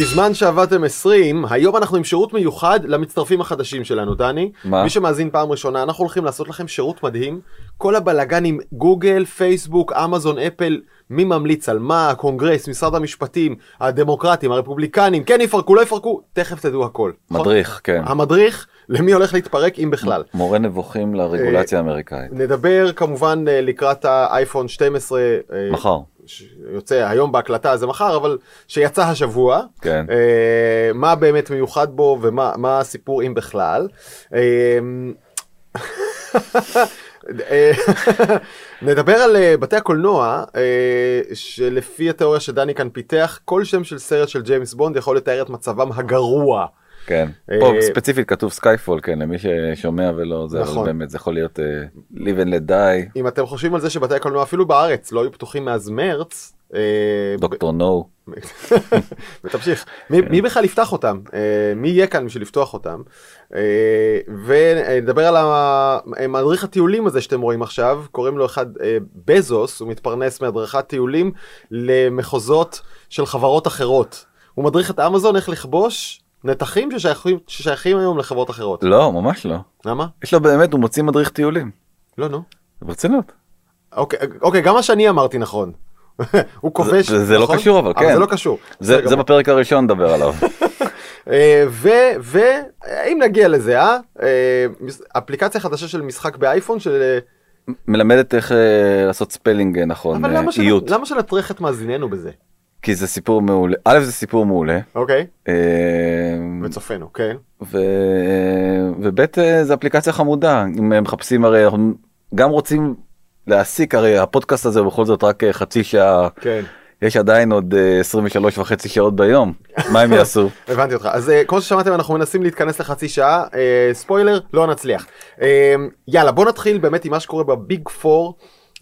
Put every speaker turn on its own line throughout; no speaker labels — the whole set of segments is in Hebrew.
בזמן שעבדתם 20, היום אנחנו עם שירות מיוחד למצטרפים החדשים שלנו, דני.
מה?
מי שמאזין פעם ראשונה, אנחנו הולכים לעשות לכם שירות מדהים. כל הבלאגן עם גוגל, פייסבוק, אמזון, אפל, מי ממליץ על מה, הקונגרס, משרד המשפטים, הדמוקרטים, הרפובליקנים, כן יפרקו, לא יפרקו, תכף תדעו הכל.
מדריך, כן.
המדריך, למי הולך להתפרק, אם בכלל.
מורה נבוכים לרגולציה האמריקאית.
נדבר כמובן אה, לקראת האייפון 12. אה,
מחר.
יוצא היום בהקלטה זה מחר אבל שיצא השבוע
כן.
אה, מה באמת מיוחד בו ומה מה הסיפור אם בכלל. אה, אה, נדבר על אה, בתי הקולנוע אה, שלפי התיאוריה שדני כאן פיתח כל שם של סרט של ג'יימס בונד יכול לתאר את מצבם הגרוע.
כן.
אה,
פה ספציפית כתוב Skyfall, כן, למי ששומע ולא זה,
נכון.
אבל באמת זה יכול להיות אה, live and let die,
אם אתם חושבים על זה שבתי הקולנוע אפילו בארץ לא היו פתוחים מאז מרץ. אה,
דוקטור נו.
ותמשיך. מי, מי בכלל יפתח אותם? מי יהיה כאן בשביל לפתוח אותם? ונדבר על המדריך הטיולים הזה שאתם רואים עכשיו, קוראים לו אחד בזוס, הוא מתפרנס מהדרכת טיולים למחוזות של חברות אחרות. הוא מדריך את אמזון איך לכבוש נתחים ששייכים, ששייכים היום לחברות אחרות.
לא, ממש לא.
למה?
יש לו באמת, הוא מוציא מדריך טיולים.
לא, נו.
ברצינות.
אוקיי, אוקיי, גם מה שאני אמרתי נכון. הוא כובש,
זה- זה לא
נכון?
קשור, אבל כן.
זה לא קשור.
זה זה. בפרק הראשון נדבר עליו.
אה, ו... ו... אם נגיע לזה, אה? אה? אפליקציה חדשה של משחק באייפון של... אה,
מלמדת איך לעשות spelling נכון,
אבל
אה,
למה, של...
איות.
למה שנטריח את מאזיננו בזה?
כי זה סיפור מעולה. א' זה סיפור מעולה.
אוקיי?
אה,
וצופנו, כן.
ו... וב' אה, זה אפליקציה חמודה אם הם מחפשים הרי אנחנו גם רוצים להעסיק הרי הפודקאסט הזה בכל זאת רק אה, חצי שעה
כן.
יש עדיין עוד אה, 23 וחצי שעות ביום מה הם יעשו
הבנתי אותך. אז אה, כמו ששמעתם אנחנו מנסים להתכנס לחצי שעה. אה, ספוילר, לא נצליח. אה, יאללה, בוא נתחיל באמת עם מה שקורה בביג פור.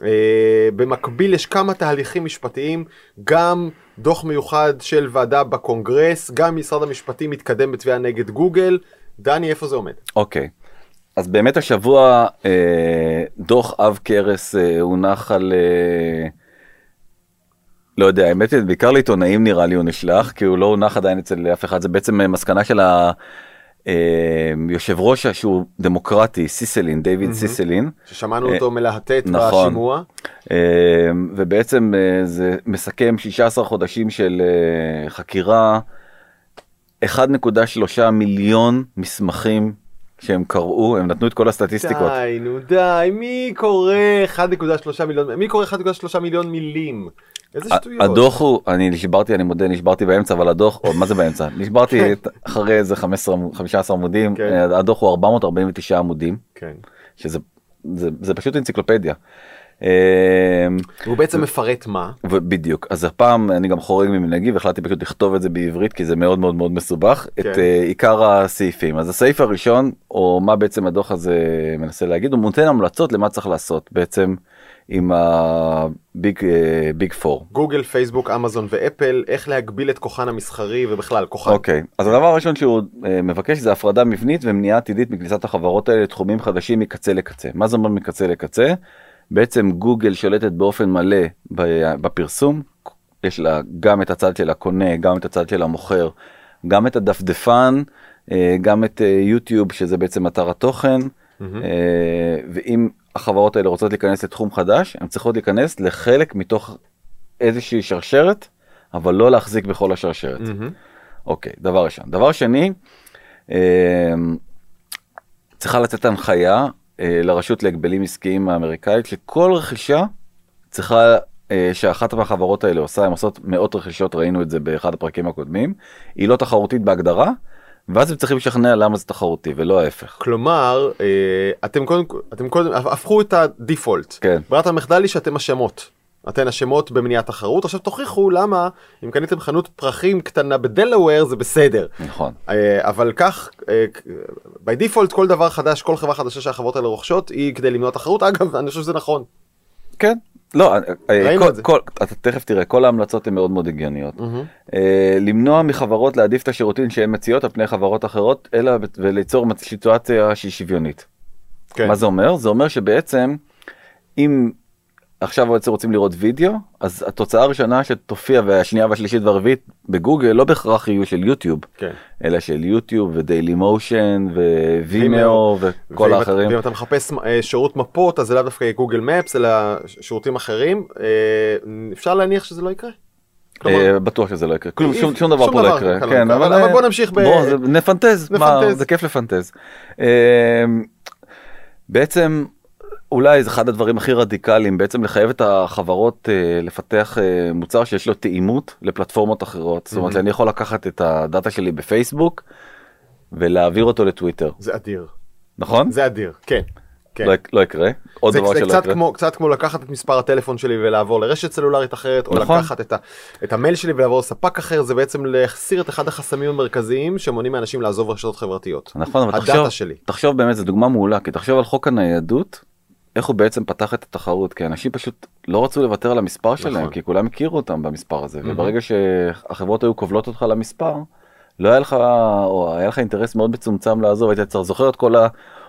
אה, במקביל יש כמה תהליכים משפטיים, גם דוח מיוחד של ועדה בקונגרס, גם משרד המשפטים מתקדם בתביעה נגד גוגל. דני, איפה זה עומד?
אוקיי. אז באמת השבוע אה, דוח עב כרס אה, הונח על אה, לא יודע האמת היא בעיקר לעיתונאים נראה לי הוא נשלח כי הוא לא הונח עדיין אצל אף אחד זה בעצם אה, מסקנה של היושב ראש שהוא דמוקרטי סיסלין דיוויד סיסלין
ששמענו
אה,
אותו מלהטט
נכון.
בשימוע.
אה, ובעצם אה, זה מסכם 16 חודשים של אה, חקירה 1.3 מיליון מסמכים שהם קראו הם נתנו את כל הסטטיסטיקות
די, נו די, מי קורא 1.3 מיליון, מי קורא 1.3 מיליון מילים? איזה שטויות.
הדוח הוא אני נשברתי אני מודה נשברתי באמצע אבל הדוח או מה זה באמצע נשברתי את- אחרי איזה 15 עמוד- 15 עמודים
כן.
אה, הדוח הוא 449 עמודים
כן.
שזה זה, זה פשוט אנציקלופדיה. אה,
הוא בעצם מפרט מה?
בדיוק אז הפעם אני גם חורג ממנהגי והחלטתי פשוט לכתוב את זה בעברית כי זה מאוד מאוד מאוד מסובך
כן.
את uh, עיקר הסעיפים אז הסעיף הראשון או מה בעצם הדוח הזה מנסה להגיד הוא נותן המלצות למה צריך לעשות בעצם עם הביג ביג פור.
גוגל, פייסבוק, אמזון ואפל, איך להגביל את כוחן המסחרי ובכלל כוחן.
אוקיי אז הדבר הראשון שהוא uh, מבקש זה הפרדה מבנית ומניעה עתידית מכניסת החברות האלה לתחומים חדשים מקצה לקצה מה זה אומר מקצה לקצה בעצם גוגל שולטת באופן מלא בפרסום יש לה גם את הצד של הקונה גם את הצד של המוכר גם את הדפדפן אה, גם את אה, יוטיוב שזה בעצם אתר התוכן. אה, ואם החברות האלה רוצות להיכנס לתחום חדש הן צריכות להיכנס לחלק מתוך איזושהי שרשרת אבל לא להחזיק בכל השרשרת.
מהמם.
אוקיי, דבר ראשון. דבר שני, צריכה לצאת הנחיה לרשות להגבלים עסקיים האמריקאית שכל רכישה צריכה, אה, שאחת מהחברות האלה עושה, הן עושות מאות רכישות, ראינו את זה באחד הפרקים הקודמים, היא לא תחרותית בהגדרה, ואז הם צריכים לשכנע למה זה תחרותי ולא ההפך.
כלומר, אה, אתם קודם, אתם קודם, הפכו את הדיפולט.
כן.
ברירת המחדל היא שאתם אשמות. אתן אשמות במניעת תחרות, עכשיו תוכיחו למה אם קניתם חנות פרחים קטנה בדלוור זה בסדר.
נכון.
אה, אבל כך, by default כל דבר חדש, כל חברה חדשה שהחברות האלה רוכשות היא כדי למנוע תחרות, אגב אני חושב שזה נכון.
כן. לא, אה, אה, כל. כל, אתה תכף תראה, כל ההמלצות הן מאוד מאוד הגיוניות. אה, למנוע מחברות להעדיף את השירותים שהן מציעות על פני חברות אחרות, אלא וליצור סיטואציה שהיא שוויונית.
כן.
מה זה אומר? זה אומר שבעצם אם עכשיו רוצים לראות וידאו אז התוצאה הראשונה שתופיע והשנייה והשלישית והרביעית בגוגל לא בהכרח יהיו של יוטיוב
כן.
אלא של יוטיוב ודיילי מושן ווימאו וכל האחרים.
ואם אתה מחפש אה, שירות מפות אז זה לאו דווקא גוגל מפס אלא שירותים אחרים אה, אפשר להניח שזה לא יקרה. כלומר,
אה, בטוח שזה לא יקרה כלום שום, שום דבר
שום
פה לא יקרה כן
אבל- אבל בוא נמשיך ב-
בוא, זה- נפנטז מה. זה כיף לפנטז. בעצם אולי זה אחד הדברים הכי רדיקליים בעצם לחייב את החברות אה, לפתח אה, מוצר שיש לו תאימות לפלטפורמות אחרות זאת אומרת. אני יכול לקחת את הדאטה שלי בפייסבוק ולהעביר אותו לטוויטר
זה אדיר
נכון?
זה אדיר כן. כן.
לא, לא יקרה עוד
זה,
דבר
זה
שלא
קצת
יקרה.
כמו קצת כמו לקחת את מספר הטלפון שלי ולעבור לרשת סלולרית אחרת או
נכון.
לקחת את, ה, את המייל שלי ולעבור לספק אחר זה בעצם להסיר את אחד החסמים המרכזיים שמונעים מאנשים לעזוב רשתות חברתיות.
נכון אבל תחשוב,
שלי.
תחשוב באמת זו דוגמה מעולה כי תחשוב על חוק הניידות איך הוא בעצם פתח את התחרות כי אנשים פשוט לא רצו לוותר על המספר שלהם
נכון.
כי כולם הכירו אותם במספר הזה
מהמם.
וברגע שהחברות היו כובלות אותך למספר לא היה לך או היה לך אינטרס מאוד מצומצם לעזוב היית צריך זוכר את כל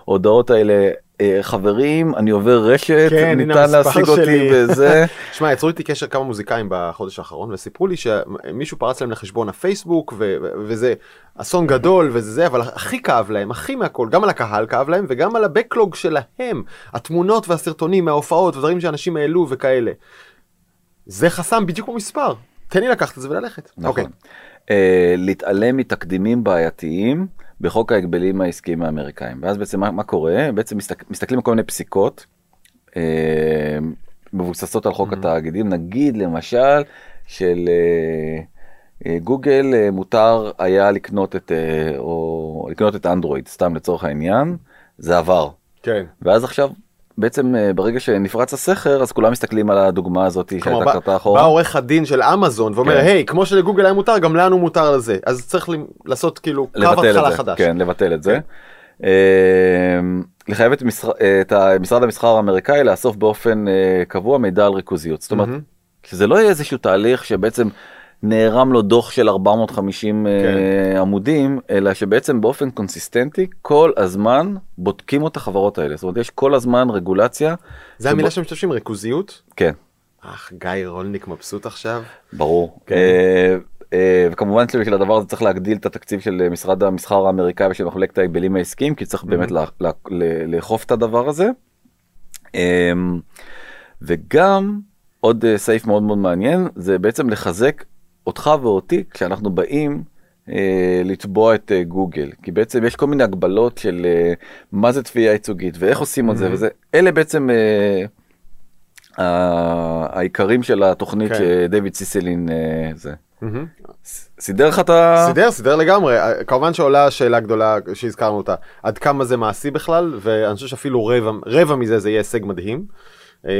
ההודעות האלה אה, חברים אני עובר רשת
כן,
ניתן להשיג אותי
שלי."
וזה
שמע יצרו איתי קשר כמה מוזיקאים בחודש האחרון וסיפרו לי שמישהו פרץ להם לחשבון הפייסבוק ו- וזה אסון גדול וזה זה אבל הכי כאב להם הכי מהכל גם על הקהל כאב להם וגם על הבקלוג שלהם התמונות והסרטונים מההופעות ודברים שאנשים העלו וכאלה. זה חסם בדיוק במספר תן לי לקחת את זה וללכת. אוקיי.
נכון. אה, להתעלם מתקדימים בעייתיים בחוק ההגבלים העסקיים האמריקאים. ואז בעצם מה, מה קורה? בעצם מסתכל, מסתכלים על כל מיני פסיקות אה, מבוססות על חוק התאגידים. נגיד למשל של אה, אה, גוגל אה, מותר היה לקנות את אה, או לקנות את אנדרואיד סתם לצורך העניין. זה עבר.
כן.
ואז עכשיו. בעצם אה, ברגע שנפרץ הסכר אז כולם מסתכלים על הדוגמה הזאת שהייתה קרתה אחורה.
בא עורך הדין של אמזון ואומר
כן.
היי כמו שלגוגל היה מותר גם לנו מותר לזה אז צריך לעשות כאילו קו התחלה חדש.
כן, לבטל את זה.
כן.
אה, לחייב את משרד, את משרד המסחר האמריקאי לאסוף באופן אה, קבוע מידע על ריכוזיות. זאת אומרת. שזה לא יהיה איזשהו תהליך שבעצם נערם לו דוח של 450 אה,
כן.
עמודים, אלא שבעצם באופן קונסיסטנטי כל הזמן בודקים את החברות האלה. זאת אומרת, יש כל הזמן רגולציה.
זה המילה שמשתמשים ריכוזיות.
כן.
אך גיא רולניק מבסוט עכשיו.
ברור.
כן.
אה, אה, וכמובן שבשביל הדבר הזה צריך להגדיל את התקציב של משרד המסחר האמריקאי ושל מחלקת ההגבלים העסקיים כי צריך באמת ל- לאכוף את הדבר הזה. וגם עוד סעיף מאוד מאוד מעניין זה בעצם לחזק אותך ואותי כשאנחנו באים. אה, לתבוע את אה, גוגל כי בעצם יש כל מיני הגבלות של אה, מה זה תביעה ייצוגית ואיך עושים את זה
Mhm.
וזה אלה בעצם אה, העיקרים של התוכנית
כן.
שדויד סיסלין אה, זה. ס- סידר לך את ה...
סידר סידר לגמרי אה, כמובן שעולה שאלה גדולה שהזכרנו אותה עד כמה זה מעשי בכלל ואני חושב שאפילו רבע רבע מזה זה יהיה הישג מדהים. אה,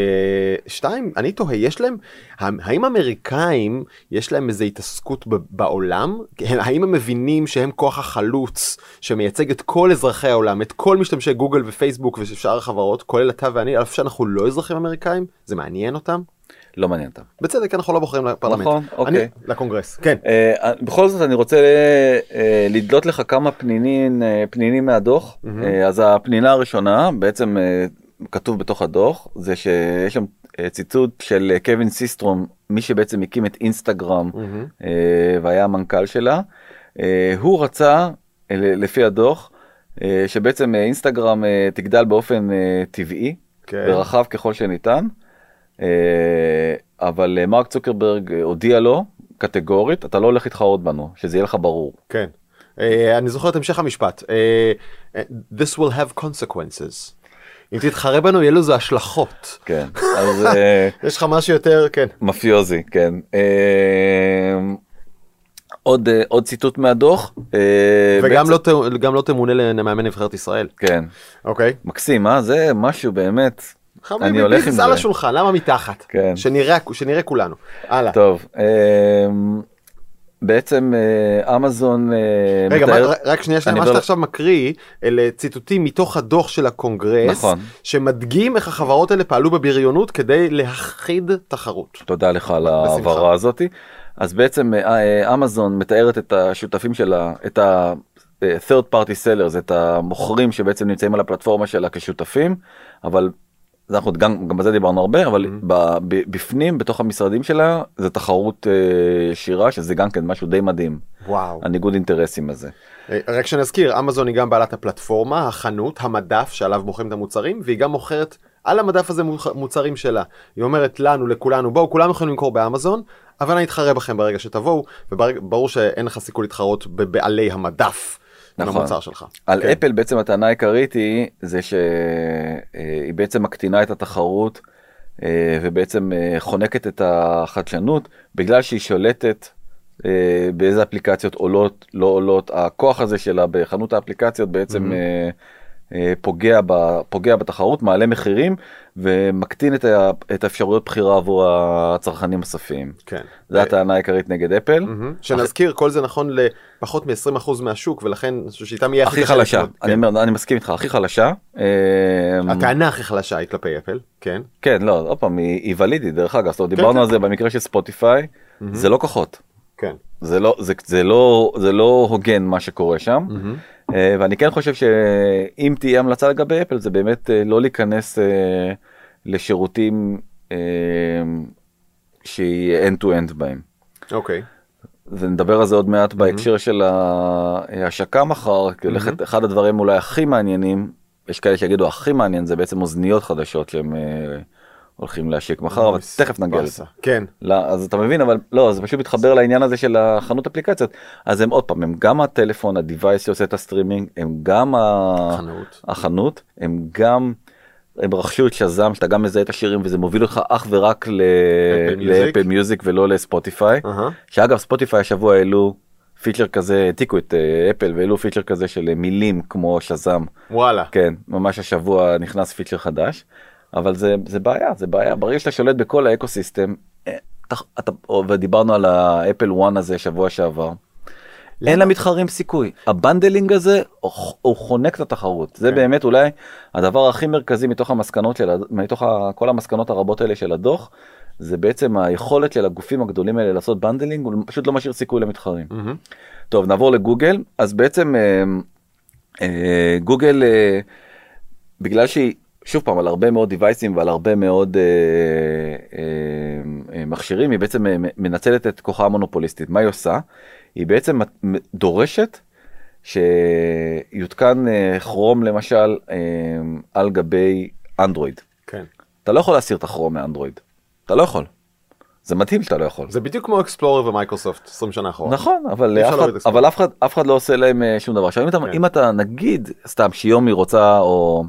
שתיים אני תוהה יש להם האם אמריקאים יש להם איזה התעסקות בעולם האם הם מבינים שהם כוח החלוץ שמייצג את כל אזרחי העולם את כל משתמשי גוגל ופייסבוק ושאר החברות כולל אתה ואני אף שאנחנו לא אזרחים אמריקאים זה מעניין אותם
לא מעניין אותם.
בצדק אנחנו לא בוחרים לפרלמנט
נכון,
אני-
אוקיי.
לקונגרס כן
אה, בכל זאת אני רוצה אה, לדלות לך כמה פנינים אה, פנינים מהדוח
מהמם.
אה, אז הפנינה הראשונה בעצם אה, כתוב בתוך הדוח זה שיש שם אה, ציטוט של אה, קווין סיסטרום מי שבעצם הקים את אינסטגרם. אה, והיה המנכ"ל שלה. הוא רצה, לפי הדוח, שבעצם אינסטגרם תגדל באופן טבעי
כן.
ורחב ככל שניתן, אבל מרק צוקרברג הודיע לו קטגורית, אתה לא הולך להתחרות בנו, שזה יהיה לך ברור.
כן. אה, אני זוכר את המשך המשפט. אה, This will have consequences. אם תתחרה בנו יהיה לזה השלכות.
כן, אז אה,
יש לך משהו יותר, כן.
מאפיוזי, כן. אה, עוד, אה, עוד ציטוט מהדוח.
וגם
בעצם-
לא גם לא תמונה למאמן נבחרת ישראל.
כן,
אוקיי.
מקסים, אה? זה משהו באמת. אני הולך עם זה.
על השולחן, למה מתחת?
כן.
שנראה שנראה כולנו. הלאה.
טוב, בעצם אה, אמזון אה,
רגע,
מתאר-
רק שנייה, שנייה,
אני
מה שאתה עכשיו מקריא, אלה ציטוטים מתוך הדוח של הקונגרס,
נכון.
שמדגים איך החברות האלה פעלו בבריונות כדי להכחיד תחרות.
תודה לך על. ההעברה הזאתי. אז בעצם אה, אמזון מתארת את השותפים שלה, את ה... third party sellers, את המוכרים שבעצם נמצאים על הפלטפורמה שלה כשותפים, אבל זה אנחנו גם, גם בזה דיברנו הרבה אבל
Mhm.
ב, ב, בפנים בתוך המשרדים שלה זה תחרות אה, ישירה שזה גם כן משהו די מדהים
וואו.
הניגוד אינטרסים הזה.
אה, רק שנזכיר, אמזון היא גם בעלת הפלטפורמה, החנות, המדף שעליו מוכרים את המוצרים, והיא גם מוכרת על המדף הזה מוצרים שלה. היא אומרת לנו, לכולנו, בואו, כולם יכולים למכור באמזון, אבל אני אתחרה בכם ברגע שתבואו, וברור שאין לך סיכוי להתחרות בבעלי המדף
נכון.
המוצר שלך.
על
כן.
אפל בעצם הטענה העיקרית היא זה שהיא בעצם מקטינה את התחרות אה, ובעצם אה, חונקת את החדשנות בגלל שהיא שולטת אה, באיזה אפליקציות עולות לא עולות הכוח הזה שלה בחנות האפליקציות בעצם
Mhm.
אה, אה, פוגע, ב, פוגע בתחרות מעלה מחירים ומקטין את, ה, את האפשרויות בחירה עבור הצרכנים הסופיים.
כן.
זו הטענה העיקרית נגד אפל.
מהמם. שנזכיר, כל זה נכון לפחות מ-20% מהשוק, ולכן אני חושב שאיתם יהיה
הכי חלשה,
להתמודד.
אני
כן.
אומר, אני מסכים איתך, הכי חלשה. אה,
הטענה הכי חלשה היא כלפי אפל, כן.
כן, לא, עוד פעם, היא, היא ולידית, דרך אגב, זאת אומרת,
כן,
דיברנו
כן.
על זה במקרה של ספוטיפיי,
מהמם.
זה לא כוחות,
כן.
זה לא, זה, זה לא, זה לא הוגן מה שקורה שם. אה, ואני כן חושב שאם תהיה המלצה לגבי אפל, זה באמת אה, לא להיכנס אה, לשירותים שהיא end to end בהם.
אוקיי.
ונדבר על זה עוד מעט בהקשר של ההשקה מחר, הולכת- אחד הדברים אולי הכי מעניינים, יש כאלה שיגידו הכי מעניין זה בעצם אוזניות חדשות שהם הולכים להשיק מחר, אבל תכף נגיע לזה.
כן.
לא, אז אתה מבין אבל לא זה פשוט מתחבר לעניין הזה של החנות אפליקציות אז הם עוד פעם הם גם הטלפון ה device שעושה את הסטרימינג הם גם ה-
חנות.
החנות הם גם הם רכשו את Shazam שאתה גם מזהה את השירים וזה מוביל אותך אך ורק. ל Apple Music ולא ל Spotify
אהה.
שאגב Spotify השבוע העלו feature כזה העתיקו את אה, אפל והעלו feature כזה של אה, מילים כמו Shazam
וואלה.
כן ממש השבוע נכנס feature חדש אבל זה זה בעיה זה בעיה ברגע שאתה שולט בכל ה ecosystem אה, אתה, ודיברנו על האפל 1 הזה שבוע שעבר. אין למתחרים סיכוי ה bundling הזה הוא, חונק את התחרות זה
כן.
באמת אולי הדבר הכי מרכזי מתוך המסקנות של מתוך כל המסקנות הרבות האלה של הדוח זה בעצם היכולת של הגופים הגדולים האלה לעשות bundling הוא פשוט לא משאיר סיכוי למתחרים.
מהמם.
טוב נעבור לגוגל אז בעצם אה, אה, גוגל אה, בגלל שהיא שוב פעם על הרבה מאוד דיווייסים ועל הרבה מאוד אה, אה, אה, מכשירים היא בעצם אה, מנצלת את כוחה המונופוליסטית מה היא עושה היא בעצם דורשת שיותקן אה, כרום למשל אה, על גבי אנדרואיד
כן.
אתה לא יכול להסיר את הכרום מאנדרואיד אתה לא יכול. זה מדהים שאתה לא יכול.
זה בדיוק כמו אקספלורר ומייקרוסופט 20 שנה אחורה.
נכון אבל אף אחד, אבל אף אחד אף אחד לא עושה להם אה, שום דבר עכשיו אם אתה,
כן.
אם אתה נגיד סתם שיומי רוצה או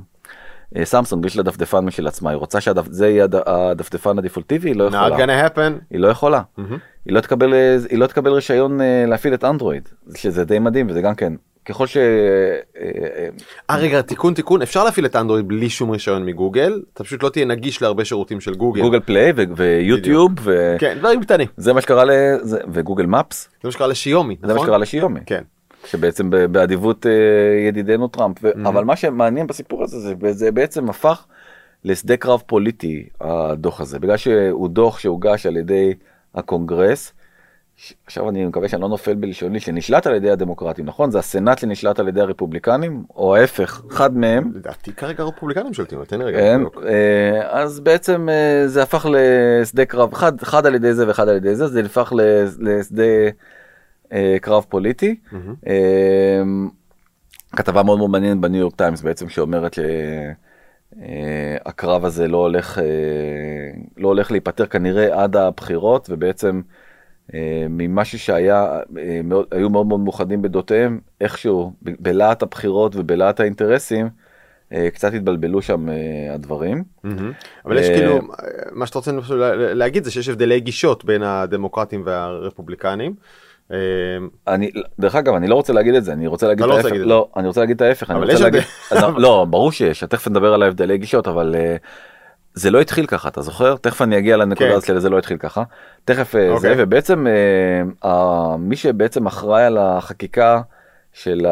סמסונג יש לה דפדפן משל עצמה היא רוצה שזה יהיה הד- הדפדפן הדפולטיבי היא לא
Not
יכולה
gonna happen.
היא לא יכולה
מהמם.
היא לא תקבל אה, היא לא תקבל רישיון אה, להפעיל את אנדרואיד שזה די מדהים וזה גם כן ככל ש... אה, אה,
אה רגע תיקון תיקון אפשר להפעיל את אנדרואיד בלי שום רישיון מגוגל אתה פשוט לא תהיה נגיש להרבה שירותים של גוגל.
גוגל פליי ו- ויוטיוב וזה
כן דברים קטנים
מה שקרה לזה וגוגל מפס
זה מה שקרה לשיומי
זה מה
נכון?
שקרה לשיומי.
כן.
שבעצם באדיבות אה, ידידנו טראמפ
Mhm.
אבל מה שמעניין בסיפור הזה זה זה בעצם הפך לשדה קרב פוליטי הדוח הזה בגלל שהוא דוח שהוגש על ידי הקונגרס. עכשיו אני מקווה שאני לא נופל בלשוני שנשלט על ידי הדמוקרטים נכון זה הסנאט שנשלט על ידי הרפובליקנים או ההפך אחד מהם
לדעתי כרגע הרפובליקנים שולטים תן לי רגע.
כן, אז בעצם אה, זה הפך לשדה קרב אחד אחד על ידי זה ואחד על ידי זה זה הפך לשדה קרב פוליטי. אה, כתבה מאוד מאוד מעניינת בניו יורק טיימס בעצם שאומרת שהקרב הזה לא הולך אה, לא הולך להיפתר כנראה עד הבחירות ובעצם אה, ממשהו שהיה אה, היו מאוד מאוד מאוחדים בדעותיהם איכשהו בלהט הבחירות ובלהט האינטרסים אה, קצת התבלבלו שם אה, הדברים.
אבל יש
אה,
כאילו מה שאתה רוצה להגיד זה שיש הבדלי גישות בין הדמוקרטים והרפובליקנים. אה,
אני דרך אגב אני לא רוצה להגיד את זה אני רוצה להגיד את
לא רוצה
ההפך
את
לא אני רוצה להגיד את ההפך אני רוצה להגיד לא ברור שיש תכף נדבר על ההבדלי גישות אבל אה, זה לא התחיל ככה אתה זוכר? תכף אני אגיע לנקודה
כן.
הזאת זה לא התחיל ככה. תכף אה, זה
אוקיי.
ובעצם אה, מי שבעצם אחראי על החקיקה של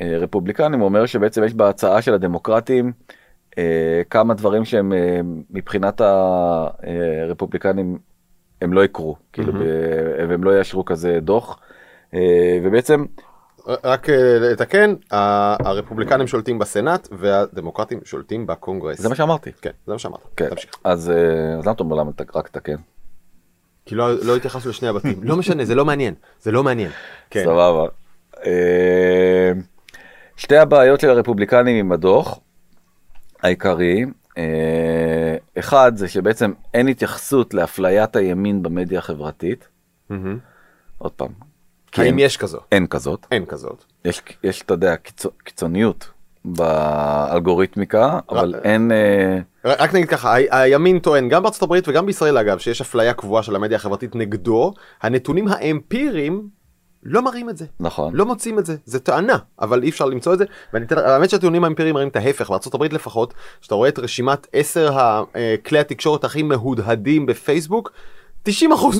הרפובליקנים אומר שבעצם יש בהצעה של הדמוקרטים אה, כמה דברים שהם אה, מבחינת הרפובליקנים הם לא יקרו כאילו והם לא יאשרו כזה דוח אה, ובעצם
רק אה, לתקן, הרפובליקנים שולטים בסנאט והדמוקרטים שולטים בקונגרס.
זה מה שאמרתי.
כן, זה מה שאמרת.
כן. אז אה, אז למה אתה אומר למה רק תקן?
כי לא לא התייחסנו לשני הבתים. לא משנה, זה לא מעניין. זה לא מעניין. כן.
סבבה. שתי הבעיות של הרפובליקנים עם הדוח העיקריים, אחד זה שבעצם אין התייחסות לאפליית הימין במדיה החברתית. עוד פעם.
האם. יש כזו?
אין כזאת.
אין כזאת.
יש, יש, אתה יודע, קיצו, קיצוניות באלגוריתמיקה, אבל אין... אה,
רק נגיד ככה, הימין טוען גם בארצות הברית וגם בישראל אגב שיש אפליה קבועה של המדיה החברתית נגדו, הנתונים האמפיריים לא מראים את זה.
נכון.
לא מוצאים את זה, זה טענה, אבל אי אפשר למצוא את זה, ואני אתן, האמת שהטיעונים האמפיריים מראים את ההפך, הברית לפחות, שאתה רואה את רשימת 10 ה- אה, כלי התקשורת הכי מהודהדים בפייסבוק, 90%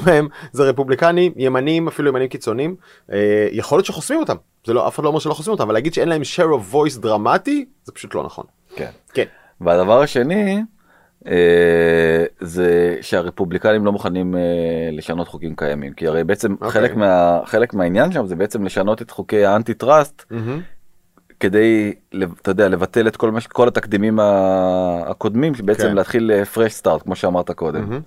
מהם זה רפובליקנים, ימנים, אפילו ימנים קיצוניים, אה, יכול להיות שחוסמים אותם, זה לא, אף אחד לא אומר שלא חוסמים אותם, אבל להגיד שאין להם share of voice דרמטי, זה פשוט לא נכון.
כן.
כן.
והדבר השני, זה שהרפובליקנים לא מוכנים אה, לשנות חוקים קיימים, כי הרי בעצם
אוקיי.
חלק, מה, חלק מהעניין שם זה בעצם לשנות את חוקי האנטי טראסט כדי, לב- אתה יודע, לבטל את כל, מה, כל התקדימים הקודמים, שבעצם
כן.
להתחיל פרש סטארט, כמו שאמרת קודם.
מהמם.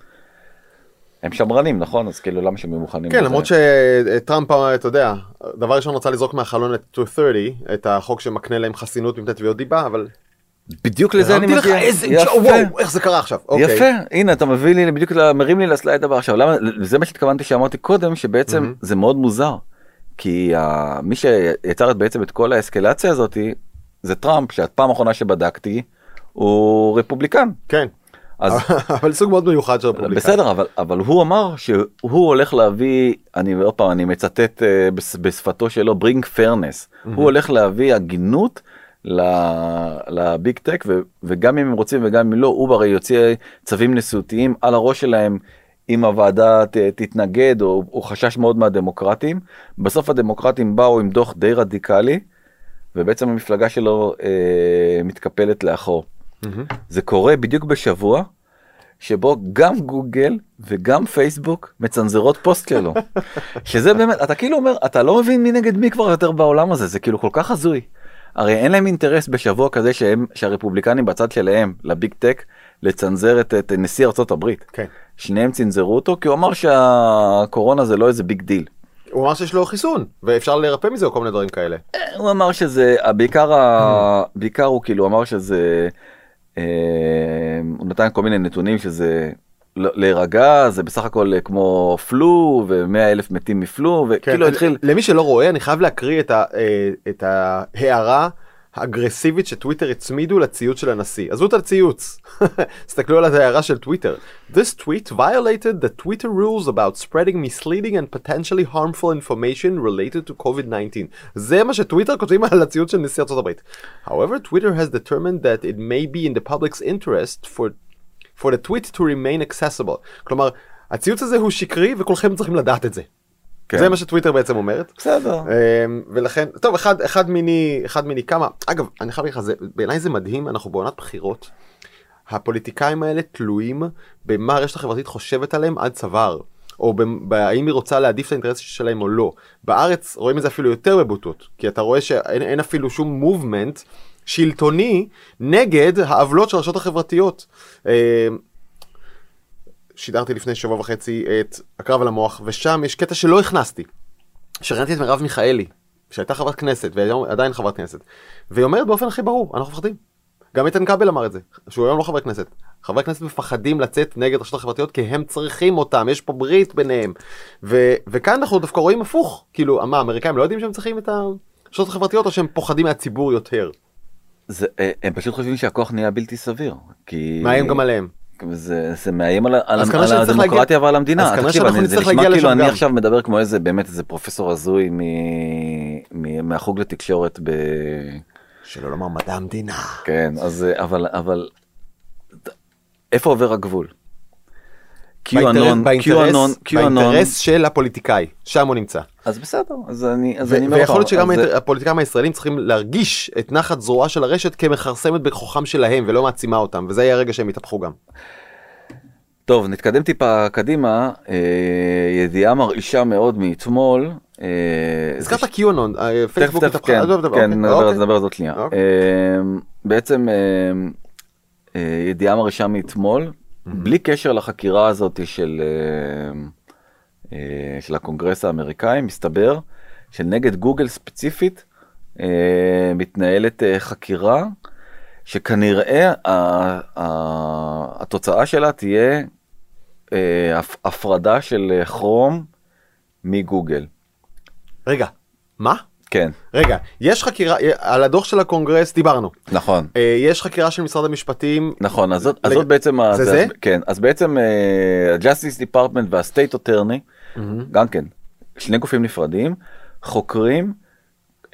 הם שמרנים, נכון? אז כאילו למה שהם יהיו מוכנים
כן,
לזה?
למרות שטראמפ, אתה יודע, דבר ראשון רצה לזרוק מהחלון את 230, את החוק שמקנה להם חסינות מפני תביעות דיבה, אבל...
בדיוק לזה אני
הרמתי לך
מגיע.
איזה...
יפה.
וואו, איך זה קרה עכשיו? אוקיי.
יפה, הנה אתה מביא לי בדיוק, מרים לי לסלייד הבא עכשיו, למה, זה מה שהתכוונתי שאמרתי קודם, שבעצם
מהמם.
זה מאוד מוזר, כי ה- מי שיצר בעצם את כל האסקלציה הזאתי, זה טראמפ, שהפעם האחרונה שבדקתי, הוא רפובליקן.
כן.
אז
אבל סוג מאוד מיוחד של רפובליקאים.
בסדר, אבל, אבל הוא אמר שהוא הולך להביא, אני עוד פעם, אני מצטט אה, בש- בשפתו שלו, bring fairness, הוא הולך להביא הגינות לביג טק, ו- וגם אם הם רוצים וגם אם לא, הרי יוציא צווים נשיאותיים על הראש שלהם. אם הוועדה ת, תתנגד או הוא חשש מאוד מהדמוקרטים בסוף הדמוקרטים באו עם דוח די רדיקלי ובעצם המפלגה שלו אה, מתקפלת לאחור.
מהמם.
זה קורה בדיוק בשבוע שבו גם גוגל וגם פייסבוק מצנזרות פוסט שלו. שזה באמת, אתה כאילו אומר, אתה לא מבין מי נגד מי כבר יותר בעולם הזה, זה כאילו כל כך הזוי. הרי אין להם אינטרס בשבוע כזה שהם, שהרפובליקנים בצד שלהם, ל Big Tech, לצנזר את, את נשיא ארצות הברית.
כן.
שניהם צנזרו אותו כי הוא אמר שהקורונה זה לא איזה big deal.
הוא אמר שיש לו חיסון, ואפשר לרפא מזה או כל מיני דברים כאלה.
הוא אמר שזה בעיקר ה... בעיקר הוא כאילו אמר שזה אה, הוא נתן כל מיני נתונים שזה להירגע זה בסך הכל אה, כמו flu ו-100 אלף מתים מ flu
כן,
וכאילו התחיל
למי שלא רואה, אני חייב להקריא את ה- אה, את ההערה האגרסיבית שטוויטר הצמידו לציוץ של הנשיא. עזבו את הציוץ, תסתכלו על ההערה של טוויטר. This tweet violated the Twitter rules about spreading misleading and potentially harmful information related to COVID-19. זה מה שטוויטר כותבים על הציוץ של נשיא ארצות הברית. However, Twitter has determined that it may be in the public's interest for for the tweet to remain accessible. כלומר, הציוץ הזה הוא שקרי וכולכם צריכים לדעת את זה.
כן.
זה מה שטוויטר בעצם אומרת.
בסדר
אמ, ולכן, טוב, אחד, אחד מיני, אחד מיני כמה. אגב, אני חייב להגיד לך, בעיניי זה מדהים, אנחנו בעונת בחירות. הפוליטיקאים האלה תלויים במה הרשת החברתית חושבת עליהם עד צוואר. או האם היא רוצה להעדיף את האינטרס שלהם או לא. בארץ רואים את זה אפילו יותר בבוטות, כי אתה רואה שאין אין אפילו שום מובמנט שלטוני נגד העוולות של הרשתות החברתיות. אמ, שידרתי לפני שבוע וחצי את הקרב על המוח, ושם יש קטע שלא הכנסתי. שראיינתי את מרב מיכאלי, שהייתה חברת כנסת, ועדיין חברת כנסת, והיא אומרת באופן הכי ברור, אנחנו מפחדים. גם איתן כבל אמר את זה, שהוא היום לא חבר כנסת. חברי כנסת מפחדים לצאת נגד הרשתות החברתיות כי הם צריכים אותם, יש פה ברית ביניהם. ו- וכאן אנחנו דווקא רואים הפוך, כאילו, מה, האמריקאים לא יודעים שהם צריכים את הרשתות החברתיות או שהם פוחדים מהציבור יותר?
זה, אה, הם פשוט חושבים שהכוח נהיה בלתי סביר כי
מאיים גם עליהם.
זה, זה מאיים על, על, על הדמוקרטיה
להגיע-
ועל המדינה.
אז כנראה שאנחנו
אני- זה
נצטרך
נשמע
להגיע
כאילו
לשם
אני
גם.
עכשיו מדבר כמו איזה באמת איזה פרופסור הזוי מ... מ... מהחוג לתקשורת ב...
שלא לומר מדע המדינה.
כן, אז אה, אבל, אבל, איפה עובר הגבול? QAnon, QAnon, QAnon,
באינטרס של הפוליטיקאי, שם הוא נמצא.
אז בסדר, אז אני, אז
ו-
אני אומר
ויכול להיות שגם
זה-
הפוליטיקאים הישראלים צריכים להרגיש את נחת זרועה של הרשת כמכרסמת בכוחם שלהם ולא מעצימה אותם, וזה יהיה הרגע שהם יתהפכו גם.
טוב, נתקדם טיפה קדימה, אה, ידיעה מרעישה מאוד מאתמול. אה,
זה הזכרת קיונון, אה,
תכף
פייסבוק
תכף
התהפכה,
כן,
עזוב, עזוב,
כן
אוקיי,
נדבר
אוקיי.
על- נדבר על זאת שנייה.
אוקיי.
אמ, בעצם אמ, אה, ידיעה מרעישה מאתמול, בלי קשר לחקירה הזאת של אמ, אה, של הקונגרס האמריקאי, מסתבר שנגד גוגל ספציפית אה, מתנהלת אה, חקירה שכנראה התוצאה שלה תהיה אה, הפ- הפרדה של אה, כרום מגוגל.
רגע, מה?
כן,
רגע, יש חקירה, אה, על הדוח של הקונגרס דיברנו.
נכון.
אה, יש חקירה של משרד המשפטים.
נכון, אז זאת, אז
לג-
זאת בעצם,
זה זה?
כן, אז בעצם ה-Justice Department וה-State Attorney, גם כן, שני גופים נפרדים, חוקרים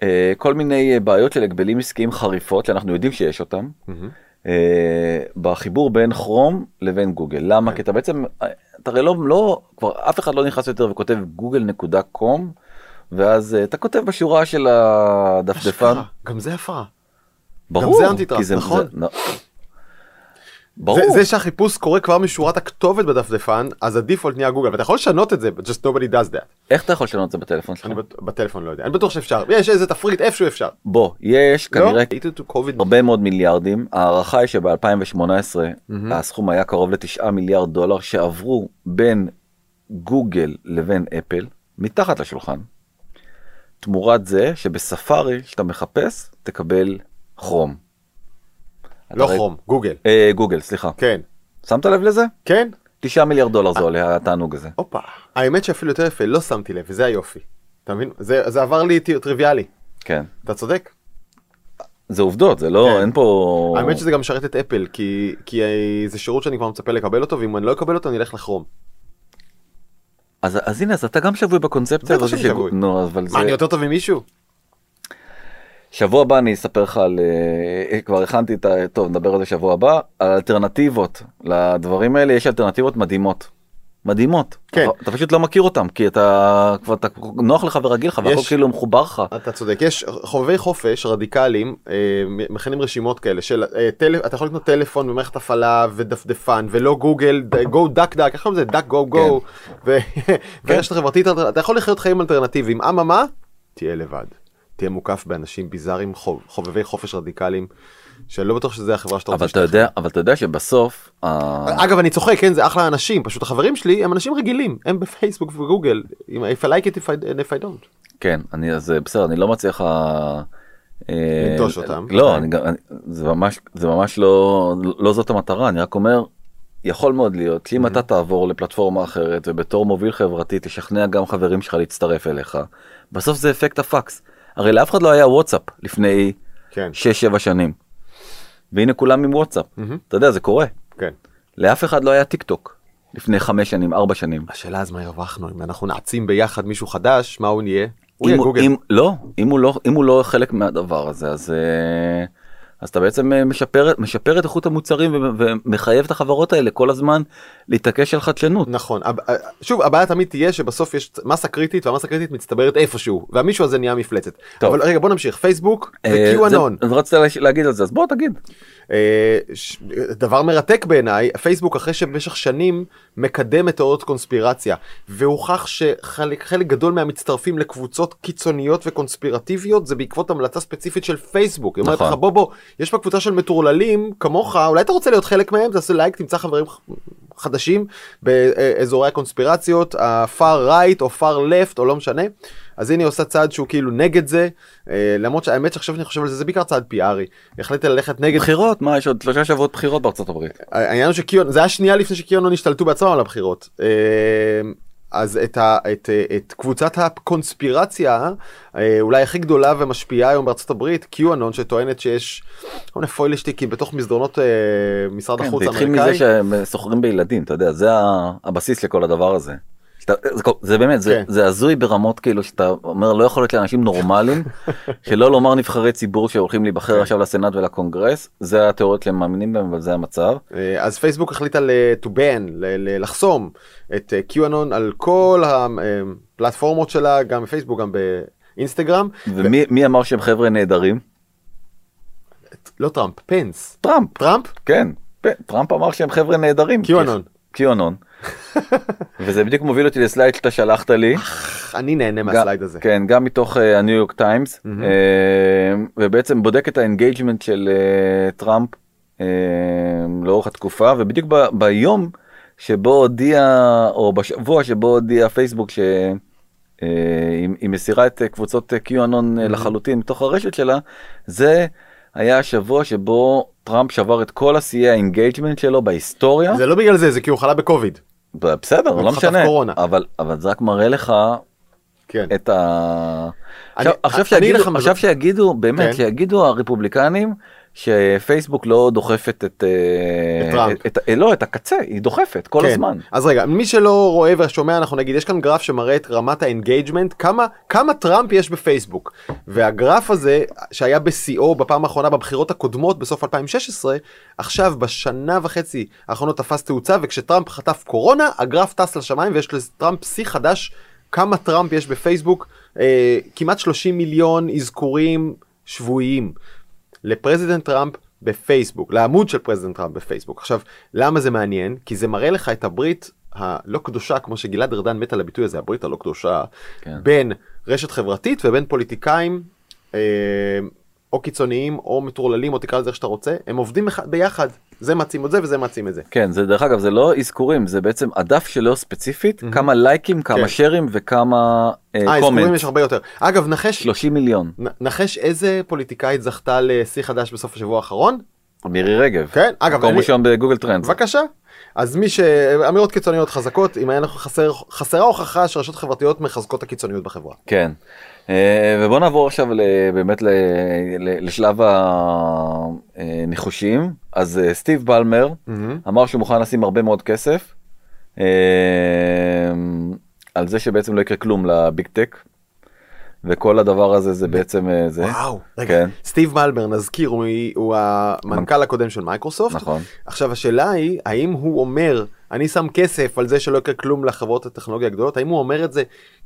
אה, כל מיני אה, בעיות של הגבלים עסקיים חריפות, שאנחנו יודעים שיש אותם,
מהמם.
אה, בחיבור בין כרום לבין גוגל. למה?
כן.
כי אתה בעצם, אה, אתה הרי לא, לא, כבר אף אחד לא נכנס יותר וכותב google.com, ואז אה, אתה כותב בשורה של הדפדפן.
גם זה הפרה.
ברור,
זה
כי זה-
נכון.
זה-. ברור.
זה, זה שהחיפוש קורה כבר משורת הכתובת בדפדפן, אז הדיפולט נהיה גוגל, ואתה יכול לשנות את זה, but just nobody does that.
איך אתה יכול לשנות את זה בטלפון שלך?
אני בט- בטלפון לא יודע, אני בטוח שאפשר, יש איזה תפריט איפשהו אפשר.
בוא, יש כנראה
לא? COVID.
הרבה מאוד מיליארדים, ההערכה היא שב-2018 הסכום היה קרוב ל-9 מיליארד דולר שעברו בין גוגל לבין אפל, מתחת לשולחן, תמורת זה שבספארי שאתה מחפש תקבל כרום.
לא כרום, גוגל.
אה, גוגל, סליחה.
כן.
שמת לב לזה?
כן?
9 מיליארד דולר זה עולה התענוג הזה.
הופה. האמת שאפילו יותר יפה, לא שמתי לב, וזה היופי. אתה מבין? זה זה עבר לי טי- טריוויאלי.
כן.
אתה צודק.
זה עובדות, זה לא,
כן.
אין פה...
האמת שזה גם משרת את אפל, כי כי אה, זה שירות שאני כבר מצפה לקבל אותו, ואם אני לא אקבל אותו אני אלך לכרום.
אז, אז הנה, אז אתה גם שבוי בקונספציה
בטח
הזאת.
שאני שבוי.
נו, אבל זה...
מה, אני יותר טוב ממישהו?
שבוע הבא אני אספר לך על, אה, כבר הכנתי את ה... טוב, נדבר על זה שבוע הבא, על אלטרנטיבות לדברים האלה, יש אלטרנטיבות מדהימות. מדהימות.
כן.
אתה, אתה פשוט לא מכיר אותם, כי אתה כבר אתה, נוח לך ורגיל לך, והכל כאילו מחובר לך.
אתה צודק, יש חובבי חופש רדיקליים, אה, מכינים רשימות כאלה של אה, טל... אתה יכול לקנות טלפון ומערכת הפעלה ודפדפן ולא גוגל, גו דק דק, איך קוראים לזה? דק גו גו, ורשת חברתית, אתה יכול לחיות חיים אלטרנטיביים, אממה, תהיה לבד. תהיה מוקף באנשים ביזאריים, חוב- חובבי חופש רדיקליים, שאני לא בטוח שזה החברה שאתה רוצה.
יודע, אבל אתה יודע שבסוף,
אגב אני צוחק כן זה אחלה אנשים פשוט החברים שלי הם אנשים רגילים הם בפייסבוק וגוגל if I like it if I, if I don't.
כן, אני אז בסדר, אני לא מצליח... אה,
לנטוש אותם.
לא, אני, אני, זה ממש, זה ממש לא, לא זאת המטרה, אני רק אומר, יכול מאוד להיות שאם אתה תעבור לפלטפורמה אחרת ובתור מוביל חברתי תשכנע גם חברים שלך להצטרף אליך, בסוף זה אפקט הפקס. הרי לאף אחד לא היה וואטסאפ לפני
כן
6-7 שנים. והנה כולם עם וואטסאפ,
מהמם.
אתה יודע זה קורה.
כן.
לאף אחד לא היה טיק טוק לפני 5 שנים, 4 שנים.
השאלה אז מה הרווחנו אם אנחנו נעצים ביחד מישהו חדש מה הוא נהיה? הוא יהיה גוגל.
אם, לא, אם הוא לא, אם הוא לא חלק מהדבר הזה, אז, אה, אז אתה בעצם אה, משפר, משפר את איכות המוצרים ומחייב את החברות האלה כל הזמן להתעקש על חדשנות.
נכון הב- שוב הבעיה תמיד תהיה שבסוף יש מסה קריטית והמסה קריטית מצטברת איפשהו והמישהו הזה נהיה מפלצת.
טוב.
אבל רגע בוא נמשיך פייסבוק
אה. זה- אז רצית להגיד על זה, אז בוא תגיד.
אה, דבר מרתק בעיניי פייסבוק אחרי שבמשך שנים מקדם את תיאוריות קונספירציה והוכח שחלק חלק גדול מהמצטרפים לקבוצות קיצוניות וקונספירטיביות זה בעקבות המלצה ספציפית של פייסבוק. היא אומרת
נכון.
לך בוא בוא יש פה קבוצה של מטורללים כמוך אולי אתה רוצה להיות חלק מהם תעשה לייק תמצא חברים חדשים באזורי הקונספירציות ה-far right או far left או לא משנה. אז הנה היא עושה צעד שהוא כאילו נגד זה אה, למרות שהאמת שעכשיו אני חושב על זה זה בעיקר צעד פיארי. החליטה ללכת נגד
בחירות, מה יש עוד שלושה שבועות בחירות בארצות הברית.
העניין הוא שקיון זה היה שנייה לפני שקיונון השתלטו בעצמם על הבחירות. אה, אז את, ה, את, אה, את קבוצת הקונספירציה אה, אולי הכי גדולה ומשפיעה היום בארצות הברית קיואנון שטוענת שיש כל מיני פוילשטיקים בתוך מסדרונות אה, משרד
כן,
החוץ
זה התחיל
האמריקאי.
מזה שהם סוחרים בילדים, אתה יודע, זה הבסיס לכל הדבר הזה. שאתה, זה, זה באמת, זה,
כן.
זה הזוי ברמות כאילו שאתה אומר לא יכול להיות לאנשים נורמליים, שלא לומר נבחרי ציבור שהולכים להיבחר
כן.
עכשיו לסנאט ולקונגרס, זה התיאוריות שהם מאמינים בהם, אבל זה המצב.
אה, אז פייסבוק החליטה to ban, לחסום את אה, קיואנון על כל הפלטפורמות שלה, גם בפייסבוק, גם באינסטגרם.
ומי מי אמר שהם חבר'ה נהדרים?
לא טראמפ, פנס.
טראמפ,
טראמפ?
כן, פ- טראמפ אמר שהם חבר'ה נהדרים.
QAnon.
QAnon. וזה בדיוק מוביל אותי ל slide שאתה שלחת לי,
אני נהנה מה slide הזה.
כן, גם מתוך אה, הניו יורק טיימס. אה, ובעצם בודק את ה engagement של אה, טראמפ אה, לאורך התקופה, ובדיוק ב- ביום שבו הודיע, או בשבוע שבו הודיע פייסבוק שהיא היא מסירה את אה, קבוצות אה, QAnon אה, לחלוטין מתוך הרשת שלה, זה היה השבוע שבו טראמפ שבר את כל השיאי ה engagement שלו בהיסטוריה.
זה לא בגלל זה, זה כי הוא חלה בקוביד.
בסדר, לא משנה. אבל, אבל זה רק מראה לך
כן.
את ה...
אני-
עכשיו, עכשיו,
אני אגיד
שיגידו, עכשיו שיגידו, באמת,
כן.
שיגידו הרפובליקנים שפייסבוק לא דוחפת את... אה,
את טראמפ.
את, אה, לא, את הקצה, היא דוחפת כל
כן.
הזמן.
אז רגע, מי שלא רואה ושומע, אנחנו נגיד, יש כאן גרף שמראה את רמת ה engagement, כמה, כמה טראמפ יש בפייסבוק. והגרף הזה, שהיה בשיאו בפעם האחרונה בבחירות הקודמות בסוף 2016, עכשיו בשנה וחצי האחרונות תפס תאוצה, וכשטראמפ חטף קורונה, הגרף טס לשמיים ויש לטראמפ שיא חדש, כמה טראמפ יש בפייסבוק, אה, כמעט 30 מיליון אזכורים שבועיים. ל President טראמפ בפייסבוק, לעמוד של President טראמפ בפייסבוק. עכשיו, למה זה מעניין? כי זה מראה לך את הברית הלא קדושה, כמו שגלעד ארדן מת על הביטוי הזה, הברית הלא קדושה,
כן.
בין רשת חברתית ובין פוליטיקאים, אה, או קיצוניים, או מטורללים, או תקרא לזה איך שאתה רוצה, הם עובדים ביחד. זה מעצים את זה וזה מעצים את זה.
כן, זה דרך אגב, זה לא אזכורים, זה בעצם הדף שלו ספציפית, כמה לייקים,
כן.
כמה shares וכמה
אה,
comment.
יש הרבה יותר. אגב, נחש,
30 מיליון.
נ- נחש איזה פוליטיקאית זכתה לשיא חדש בסוף השבוע האחרון?
מירי רגב.
כן, אגב,
מקום
אני-
ראשון בגוגל טרנדס.
בבקשה. אז מי ש... אמירות קיצוניות חזקות, אם היה לך חסר, חסרה הוכחה שרשתות חברתיות מחזקות הקיצוניות בחברה.
כן. אה, ובוא נעבור עכשיו באמת לשלב הניחושים. אז אה, סטיב בלמר אמר שהוא מוכן לשים הרבה מאוד כסף אה, על זה שבעצם לא יקרה כלום ל Big Tech. וכל הדבר הזה זה בעצם אה, זה.
וואו, רגע,
כן.
סטיב בלמר נזכיר, הוא, הוא המנכ"ל הקודם של מייקרוסופט.
נכון.
עכשיו השאלה היא, האם הוא אומר, אני שם כסף על זה שלא יקרה כלום לחברות הטכנולוגיה הגדולות, האם הוא אומר את זה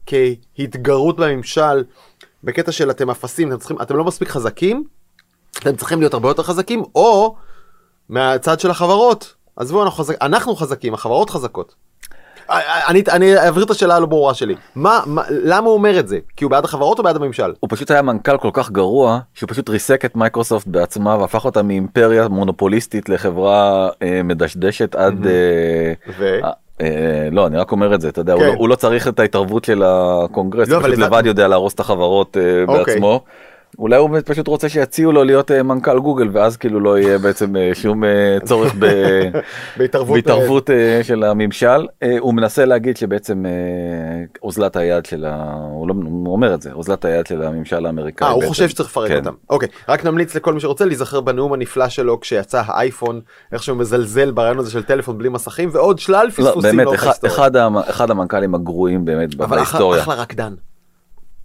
כהתגרות בממשל, בקטע של אתם אפסים, אתם, צריכים, אתם לא מספיק חזקים, אתם צריכים להיות הרבה יותר חזקים, או מהצד של החברות. עזבו, אנחנו, חזק, אנחנו חזקים, החברות חזקות. אני, אני אעביר את השאלה הלא ברורה שלי. מה, מה, למה הוא אומר את זה? כי הוא בעד החברות או בעד הממשל?
הוא פשוט היה מנכ"ל כל כך גרוע שהוא פשוט ריסק את מייקרוסופט בעצמה והפך אותה מאימפריה מונופוליסטית לחברה אה, מדשדשת עד אה,
ו?
אה, אה, לא אני רק אומר את זה אתה יודע הוא,
כן.
לא, לא צריך את ההתערבות של הקונגרס
לא,
הוא. לבד יודע להרוס את החברות אה,
אוקיי.
בעצמו. אולי הוא פשוט רוצה שיציעו לו להיות אה, מנכ"ל גוגל ואז כאילו לא יהיה בעצם אה, שום אה, צורך ב...
בהתערבות,
בהתערבות של הממשל הוא מנסה להגיד שבעצם אוזלת היד של ה... הוא, לא, הוא אומר את זה אוזלת היד של הממשל האמריקאי.
אה, הוא
בעצם.
חושב שצריך לפרק
כן.
אותם. אוקיי, רק נמליץ לכל מי שרוצה להיזכר בנאום הנפלא שלו כשיצא האייפון, איך שהוא מזלזל ברעיון הזה של טלפון בלי מסכים, ועוד שלל
לא,
פספוסים
באמת
לאורך
אחד. אחד, המ- אחד המנכ"לים הגרועים באמת ב-
אבל
בהיסטוריה.
אחלה רקדן.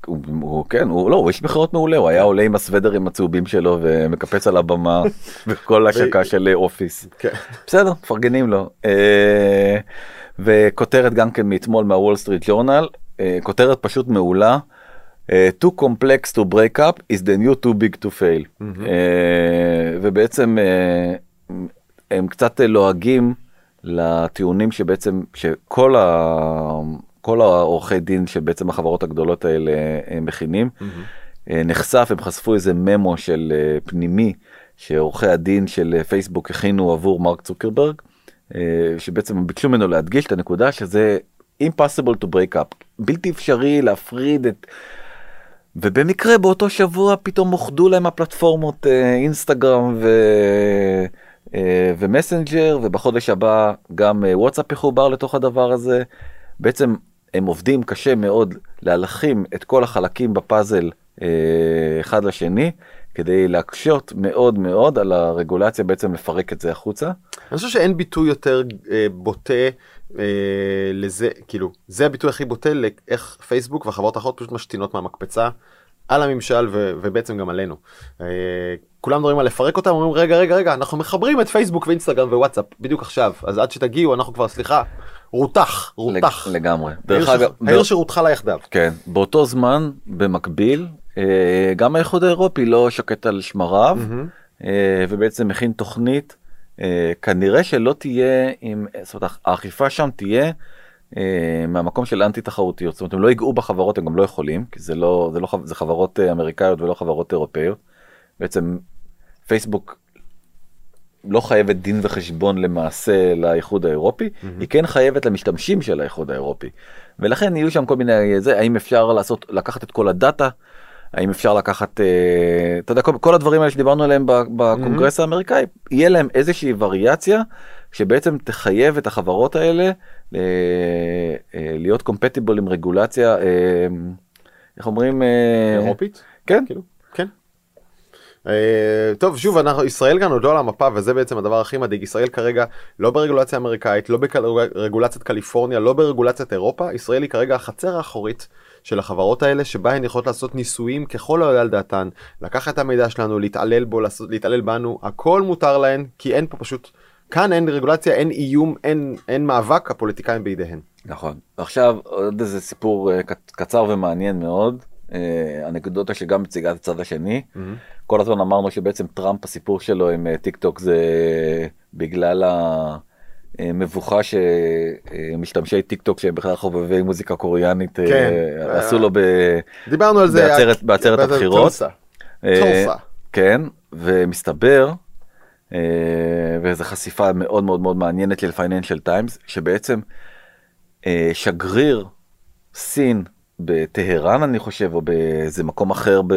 הוא, הוא כן הוא לא הוא איש מכירות מעולה הוא היה עולה עם הסוודרים הצהובים שלו ומקפץ על הבמה בכל השקה של אה, אופיס.
כן.
בסדר מפרגנים לו. אה, וכותרת גם כן מאתמול מהוול סטריט ג'ורנל אה, כותרת פשוט מעולה. too complex to break up is the new too big to fail. ובעצם הם קצת לועגים לטיעונים שבעצם שכל ה... כל העורכי דין שבעצם החברות הגדולות האלה אה, מכינים. אה, נחשף הם חשפו איזה ממו של אה, פנימי שעורכי הדין של פייסבוק הכינו עבור מרק צוקרברג שבעצם ביקשו ממנו להדגיש את הנקודה שזה impossible to break up בלתי אפשרי להפריד את. ובמקרה באותו שבוע פתאום אוחדו להם הפלטפורמות אינסטגרם ו... ומסנג'ר ובחודש הבא גם וואטסאפ יחובר לתוך הדבר הזה. בעצם הם עובדים קשה מאוד להלחים את כל החלקים בפאזל אה, אחד לשני כדי להקשות מאוד מאוד על הרגולציה בעצם לפרק את זה החוצה.
אני חושב שאין ביטוי יותר אה, בוטה אה, לזה, כאילו, זה הביטוי הכי בוטה לאיך פייסבוק והחברות האחרות פשוט משתינות מהמקפצה על הממשל ו- ובעצם גם עלינו. אה, כולם מדברים על לפרק אותם, אומרים רגע רגע רגע אנחנו מחברים את פייסבוק ואינסטגרם ווואטסאפ בדיוק עכשיו, אז עד שתגיעו אנחנו כבר סליחה, רותח, רותח.
לג- לגמרי. דרך אגב,
העיר שרותחה לה יחדיו.
כן, באותו זמן במקביל אה, גם האיחוד האירופי לא שקט על שמריו. אה, ובעצם מכין תוכנית אה, כנראה שלא תהיה עם זאת אומרת האכיפה שם תהיה מהמקום של אנטי תחרותיות, זאת אומרת הם לא ייגעו בחברות הם גם לא יכולים כי זה לא זה לא זה חברות אה, אמריקאיות ולא חברות אירופאיות. בעצם פייסבוק לא חייבת דין וחשבון למעשה לאיחוד האירופי, היא כן חייבת למשתמשים של האיחוד האירופי. ולכן יהיו שם כל מיני זה האם אפשר לעשות לקחת את כל הדאטה. האם אפשר לקחת אה, אתה יודע כל, כל הדברים האלה שדיברנו עליהם בקונגרס האמריקאי יהיה להם איזושהי וריאציה שבעצם תחייב את החברות האלה אה, אה, להיות קומפטיבל עם רגולציה אה, איך אומרים אה,
אירופית?
כן
כאילו, כן. אה, טוב שוב אנחנו ישראל כאן עוד לא על המפה וזה בעצם הדבר הכי מדאיג ישראל כרגע לא ברגולציה אמריקאית לא ברגולציית קליפורניה לא ברגולציית אירופה ישראל היא כרגע החצר האחורית של החברות האלה שבה הן יכולות לעשות ניסויים ככל העולה על דעתן לקחת את המידע שלנו להתעלל בו לעשות, להתעלל בנו הכל מותר להן כי אין פה פשוט כאן אין רגולציה אין איום אין אין מאבק הפוליטיקאים בידיהן.
נכון עכשיו עוד איזה סיפור אה, קצ- קצר ומעניין מאוד אה, אנקדוטה שגם מציגה את הצד השני כל הזמן אמרנו שבעצם טראמפ הסיפור שלו עם אה, טיק טוק זה בגלל המבוכה שמשתמשי טיק טוק שהם בכלל חובבי מוזיקה קוריאנית
כן.
עשו לו ב...
דיברנו על זה
בעצרת- בעצרת הבחירות.
טולסה.
כן ומסתבר וזו חשיפה מאוד מאוד מאוד מעניינת של פייננשל טיימס שבעצם אה, שגריר סין בטהרן אני חושב או באיזה מקום אחר ב,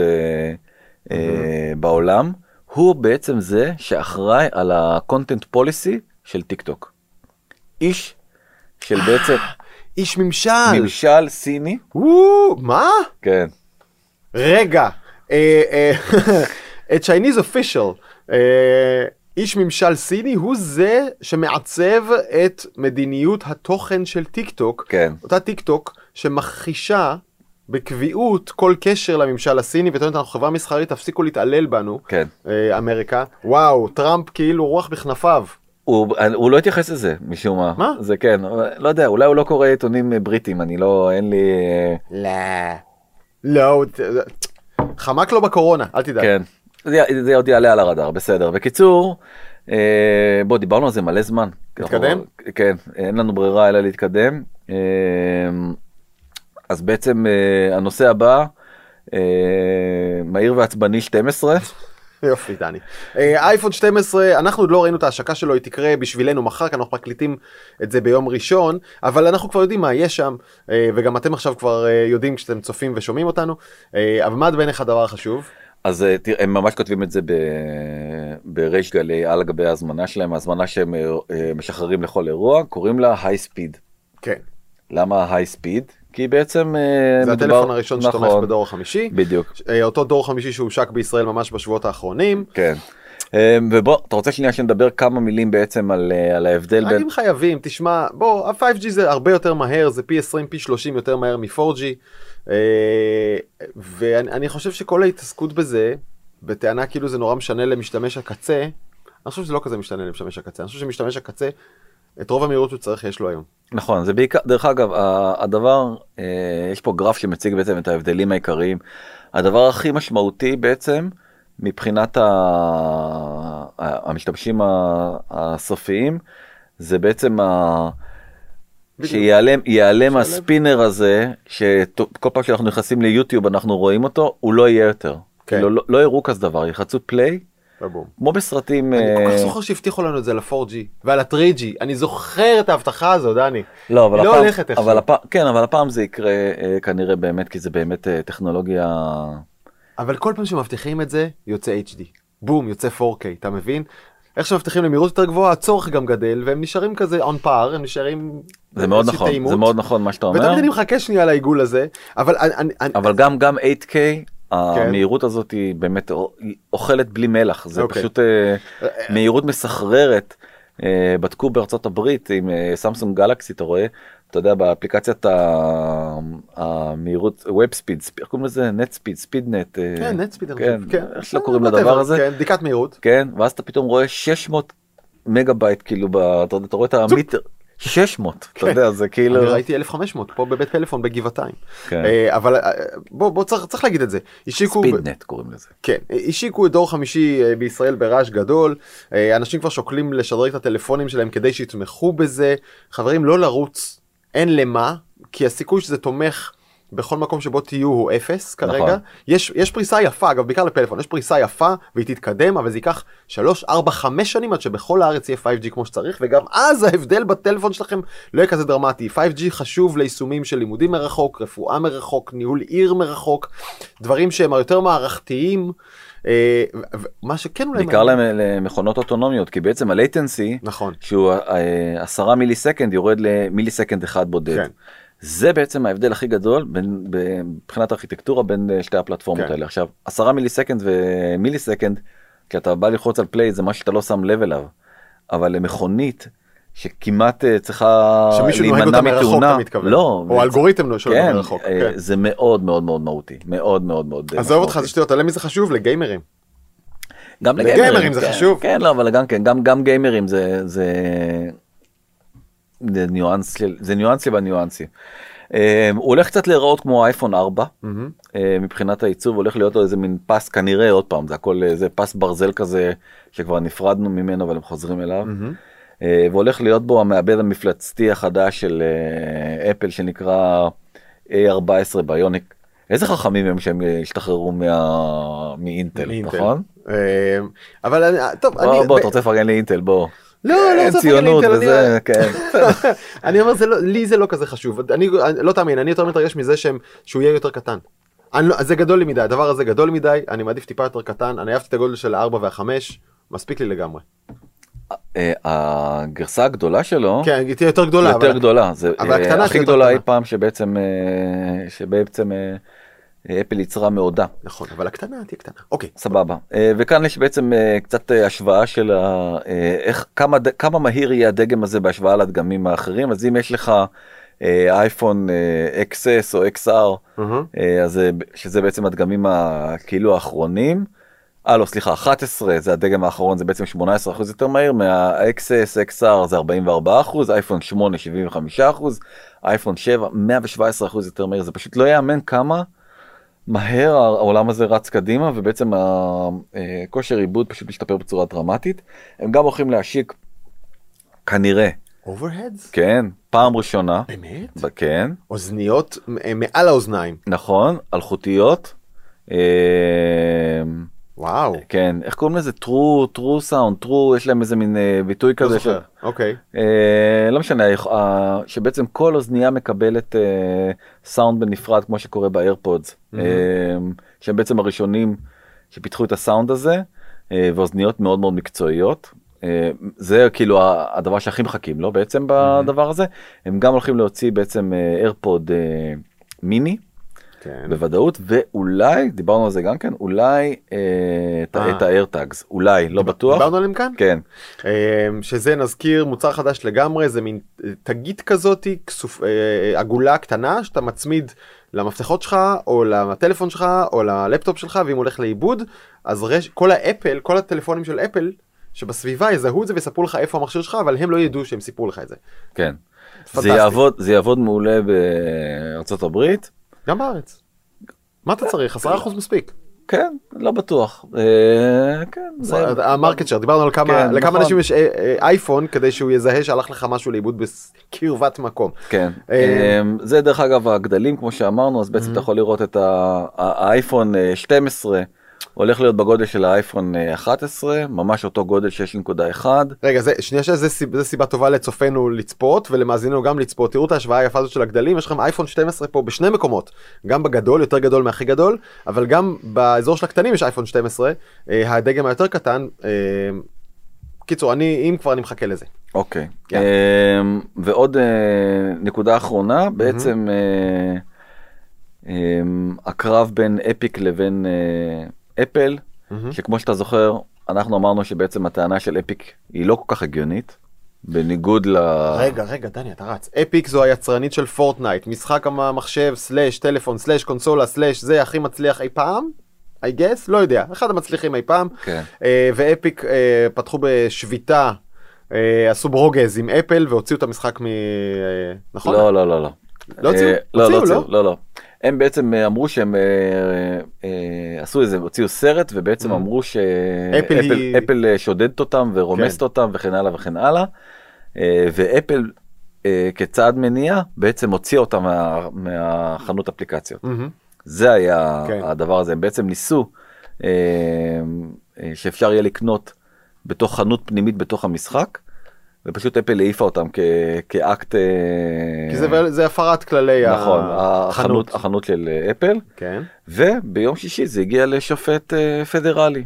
אה, בעולם הוא בעצם זה שאחראי על ה-content policy של טיק טוק. איש של בעצם
איש ממשל.
ממשל סיני
וואו, מה?
כן
רגע, אה, אה, את Chinese official, אה, איש ממשל סיני הוא זה שמעצב את מדיניות התוכן של טיק טוק,
כן
אותה טיק טוק שמכחישה בקביעות כל קשר לממשל הסיני וטוענת אנחנו חברה מסחרית תפסיקו להתעלל בנו,
כן
אה, אמריקה, וואו, טראמפ כאילו רוח בכנפיו.
הוא, הוא לא התייחס לזה משום מה.
מה?
זה כן, לא יודע, אולי הוא לא קורא עיתונים בריטים, אני לא, אין לי... אה,
לא. לא, חמק לו בקורונה, אל תדאג.
כן. זה, זה עוד יעלה על הרדאר, בסדר. בקיצור, אה, בוא, דיברנו על זה מלא זמן. אנחנו- כן, אין לנו ברירה אלא להתקדם. אה, אז בעצם אה, הנושא הבא, אה, מהיר ועצבני 12.
יופי דני. אה, אייפון 12 אנחנו עוד לא ראינו את ההשקה שלו היא תקרה בשבילנו מחר כי אנחנו מקליטים את זה ביום ראשון אבל אנחנו כבר יודעים מה יש שם אה, וגם אתם עכשיו כבר אה, יודעים כשאתם צופים ושומעים אותנו אבל מה בעיניך הדבר החשוב?
אז אה, תראה, הם ממש כותבים את זה ב... בריש גלי על גבי ההזמנה שלהם, ההזמנה שהם אה, אה, משחררים לכל אירוע, קוראים לה היי ספיד.
כן.
למה היי ספיד? כי בעצם
זה
מדובר-
הטלפון הראשון שתומך
נכון,
בדור החמישי.
בדיוק,
אותו דור חמישי שהושק בישראל ממש בשבועות האחרונים.
כן. ובוא, אתה רוצה שנייה שנדבר כמה מילים בעצם על, על ההבדל בין...
אם חייבים תשמע בוא ה-5G זה הרבה יותר מהר זה פי 20 פי 30 יותר מהר מ-4G אה, ואני אני חושב שכל ההתעסקות בזה בטענה כאילו זה נורא משנה למשתמש הקצה אני חושב שזה לא כזה משתנה למשתמש הקצה אני חושב שמשתמש הקצה את רוב המהירות שהוא צריך יש לו היום.
נכון, זה בעיקר, דרך אגב, הדבר, אה, יש פה גרף שמציג בעצם את ההבדלים העיקריים. הדבר הכי משמעותי בעצם, מבחינת ה... המשתמשים הסופיים, זה בעצם ה... שיעלם. הספינר הזה, שכל פעם שאנחנו נכנסים ליוטיוב אנחנו רואים אותו, הוא לא יהיה יותר.
כן.
כאילו, לא, לא יראו כזה דבר, ילחצו פליי. כמו בסרטים...
אני כל כך
אה,
זוכר שהבטיחו לנו את זה ל-4G ועל ה-3G אני זוכר את ההבטחה הזו דני.
לא, אבל
לא
הפעם,
הולכת איכשהו.
אבל הפעם, כן, אבל הפעם זה יקרה אה, כנראה באמת, כי זה באמת אה, טכנולוגיה...
אבל כל פעם שמבטיחים את זה יוצא HD בום יוצא 4K אתה מבין? איך שמבטיחים למהירות יותר גבוהה הצורך גם גדל והם נשארים כזה on par הם נשארים.
זה מאוד נכון,
תאימות.
זה מאוד נכון מה שאתה אומר,
ותמיד אני מחכה שנייה לעיגול הזה אבל אני, אני, אני,
אבל גם גם 8K, המהירות הזאת היא באמת אוכלת בלי מלח, זה
אוקיי.
פשוט אה, מהירות מסחררת. אה, בדקו בארצות הברית עם סמסונג גלקסי, אתה רואה, אתה יודע, באפליקציית המהירות, Web Speed, איך קוראים לזה? Net Speed, Speed Net, אה,
כן Net Speed
כן, איך שלא קוראים לדבר הזה.
כן, בדיקת מהירות
כן, ואז אתה פתאום רואה 600 מגה בייט כאילו, אתה, רואה את ה meter, 600, אתה
כן.
יודע, זה כאילו,
אני ראיתי 1500 פה בבית פלאפון בגבעתיים
כן.
אה, אבל אה, בוא בוא צריך צריך להגיד את זה השיקו
ספידנט קוראים לזה.
כן, השיקו את דור חמישי בישראל ברעש גדול, אנשים כבר שוקלים לשדרג את הטלפונים שלהם כדי שיתמכו בזה, חברים לא לרוץ אין למה, כי הסיכוי שזה תומך בכל מקום שבו תהיו הוא אפס כרגע.
נכון.
יש, יש פריסה יפה, אגב, בעיקר לפלאפון, יש פריסה יפה והיא תתקדם, אבל זה ייקח 3, 4, 5 שנים עד שבכל הארץ יהיה 5G כמו שצריך, וגם אז ההבדל בטלפון שלכם לא יהיה כזה דרמטי. 5G חשוב ליישומים של לימודים מרחוק, רפואה מרחוק, ניהול עיר מרחוק, דברים שהם יותר מערכתיים. אה, מה שכן אולי...
בעיקר למ- למכונות אוטונומיות כי בעצם ה latency
נכון.
שהוא אה, עשרה millisecond יורד ל millisecond אחד בודד.
כן.
זה בעצם ההבדל הכי גדול בין, מבחינת ארכיטקטורה בין אה, שתי הפלטפורמות
כן.
האלה. עכשיו עשרה millisecond ו millisecond כשאתה בא ללחוץ על play זה מה שאתה לא שם לב אליו. אבל למכונית שכמעט אה, צריכה להימנע מתאונה. לא,
או אלגוריתם שלו
כן,
מרחוק.
אה,
כן.
זה מאוד מאוד מאוד מהותי מאוד מאוד מאוד. אה,
עזוב אותך. זה שטויות, למי זה חשוב? לגיימרים.
גם
לגיימרים
לגיימרים
זה
כן,
חשוב.
כן לא אבל גם כן גם גם גיימרים זה זה זה ניואנס זה ניואנסי בניואנסי. אה, הוא הולך קצת להיראות כמו אייפון 4
מהמם.
אה, מבחינת העיצוב הולך להיות לו איזה מין פס כנראה עוד פעם זה הכל איזה פס ברזל כזה שכבר נפרדנו ממנו אבל הם חוזרים אליו.
מהמם.
אה, והולך להיות בו המעבד המפלצתי החדש של אה, אפל שנקרא A14 ביוניק. איזה חכמים הם שהם השתחררו מה... מאינטל,
מאינטל.
נכון?
אה, אבל אני- טוב,
בוא,
אני...
בוא, אתה רוצה לפרגן לאינטל, בוא.
לא, לא רוצה
ציונות
לפרגן לאינטל,
וזה, כן.
אני אומר, זה לא- לי זה לא כזה חשוב. אני אני- לא תאמין, אני יותר מתרגש מזה שהם- שהוא יהיה יותר קטן. אני לא- זה גדול לי מדי, הדבר הזה גדול מדי, אני מעדיף טיפה יותר קטן, אני אהבתי את הגודל של ה-4 וה-5, מספיק לי לגמרי.
אה, הגרסה הגדולה שלו,
כן, היא תהיה יותר גדולה.
יותר
אבל-
גדולה, זה
אבל
אה,
הקטנה
הכי גדולה אי. פעם שבעצם, אה, שבעצם אפל יצרה מעודה.
נכון, אבל הקטנה תהיה קטנה. אוקיי.
סבבה וכאן יש בעצם קצת אה, השוואה של ה- איך כמה כמה מהיר יהיה הדגם הזה בהשוואה לדגמים האחרים אז אם יש לך אייפון XS או XR. אה, אז זה- שזה בעצם הדגמים ה- כאילו האחרונים. אה לא סליחה 11 זה הדגם האחרון זה בעצם 18 אחוז יותר מהיר מה-XS XR זה 44 אחוז אייפון 8 75 אחוז אייפון 7 117 אחוז יותר מהיר זה פשוט לא יאמן כמה מהר העולם הזה רץ קדימה ובעצם הכושר עיבוד פשוט משתפר בצורה דרמטית הם גם הולכים להשיק כנראה
overheads?
כן פעם ראשונה
באמת?
כן
אוזניות אה, מעל האוזניים.
נכון אלחוטיות.
וואו.
כן איך קוראים לזה true true sound true יש להם איזה מין אה, ביטוי
לא
כזה
זוכר. אוקיי.
אה, לא משנה אה, שבעצם כל אוזנייה מקבלת אה, סאונד בנפרד כמו שקורה באיירפודס אה, שהם בעצם הראשונים שפיתחו את הסאונד הזה אה, ואוזניות מאוד מאוד מקצועיות. זה כאילו הדבר שהכי מחכים לו בעצם בדבר הזה הם גם הולכים להוציא בעצם איירפוד מיני
כן.
בוודאות ואולי דיברנו על זה גם כן אולי אה, את-
אה.
האיירטאגס אולי לא בטוח
דיברנו עליהם כאן?
כן
אמ, שזה נזכיר מוצר חדש לגמרי זה מין אה, תגית כזאתי כסוף, אה, עגולה קטנה שאתה מצמיד למפתחות שלך או לטלפון שלך או ללפטופ שלך ואם הולך לאיבוד אז רש... כל האפל כל הטלפונים של אפל שבסביבה יזהו את זה ויספרו לך איפה המכשיר שלך אבל הם לא ידעו שהם סיפרו לך את זה.
כן. זה
פנטסטי.
יעבוד זה יעבוד מעולה בארצות הברית
גם בארץ. מה אתה צריך 10% מספיק.
כן לא בטוח אה, כן זה-
ה market share דיברנו על כמה
כן,
לכמה
נכון.
אנשים יש אה, אה, אייפון כדי שהוא יזהה שהלך לך משהו לאיבוד בקרבת מקום.
כן אמ, זה דרך אגב הגדלים כמו שאמרנו אז בעצם אתה יכול לראות את האייפון אה, 12 הולך להיות בגודל של האייפון אה, 11 ממש אותו גודל 6.1
רגע זה שנייה שזה סיבה, זה סיבה טובה לצופינו לצפות ולמאזיננו גם לצפות. תראו את ההשוואה היפה הזאת של הגדלים יש לכם אייפון 12 פה בשני מקומות. גם בגדול יותר גדול מהכי גדול אבל גם באזור של הקטנים יש אייפון 12 אה, הדגם היותר קטן אה, קיצור אני אם כבר אני מחכה לזה.
אוקיי.
כן.
אמ, ועוד אה, נקודה אחרונה בעצם אה, אמ, הקרב בין Epic לבין אה, אפל שכמו שאתה זוכר אנחנו אמרנו שבעצם הטענה של Epic היא לא כל כך הגיונית בניגוד ל...
רגע רגע דני אתה רץ Epic זו היצרנית של פורטנייט משחק המחשב סלאש טלפון סלאש קונסולה סלאש זה הכי מצליח אי פעם. I guess לא יודע אחד המצליחים אי פעם
כן.
אה, ואפיק אה, פתחו בשביתה אה, עשו ברוגז עם אפל והוציאו את המשחק מ... נכון?
לא לא לא לא.
לא הוציאו?
לא לא
לא?
לא לא. הם בעצם אמרו שהם עשו איזה הוציאו סרט ובעצם
Mm.
אמרו שאפל
אפל היא-
אפל אה, שודדת אותם ורומסת
כן.
אותם וכן הלאה וכן הלאה. אה, ואפל וכצעד מניע בעצם הוציא אותה מה, מהחנות אפליקציות.
מהמם.
זה היה
כן.
הדבר הזה, הם בעצם ניסו אה, אה, שאפשר יהיה לקנות בתוך חנות פנימית בתוך המשחק, ופשוט אפל העיפה אותם כ, כאקט... אה,
כי זה- זה הפרת כללי
נכון,
החנות.
החנות, החנות של אה, אפל,
כן.
וביום שישי זה הגיע לשופט אה, פדרלי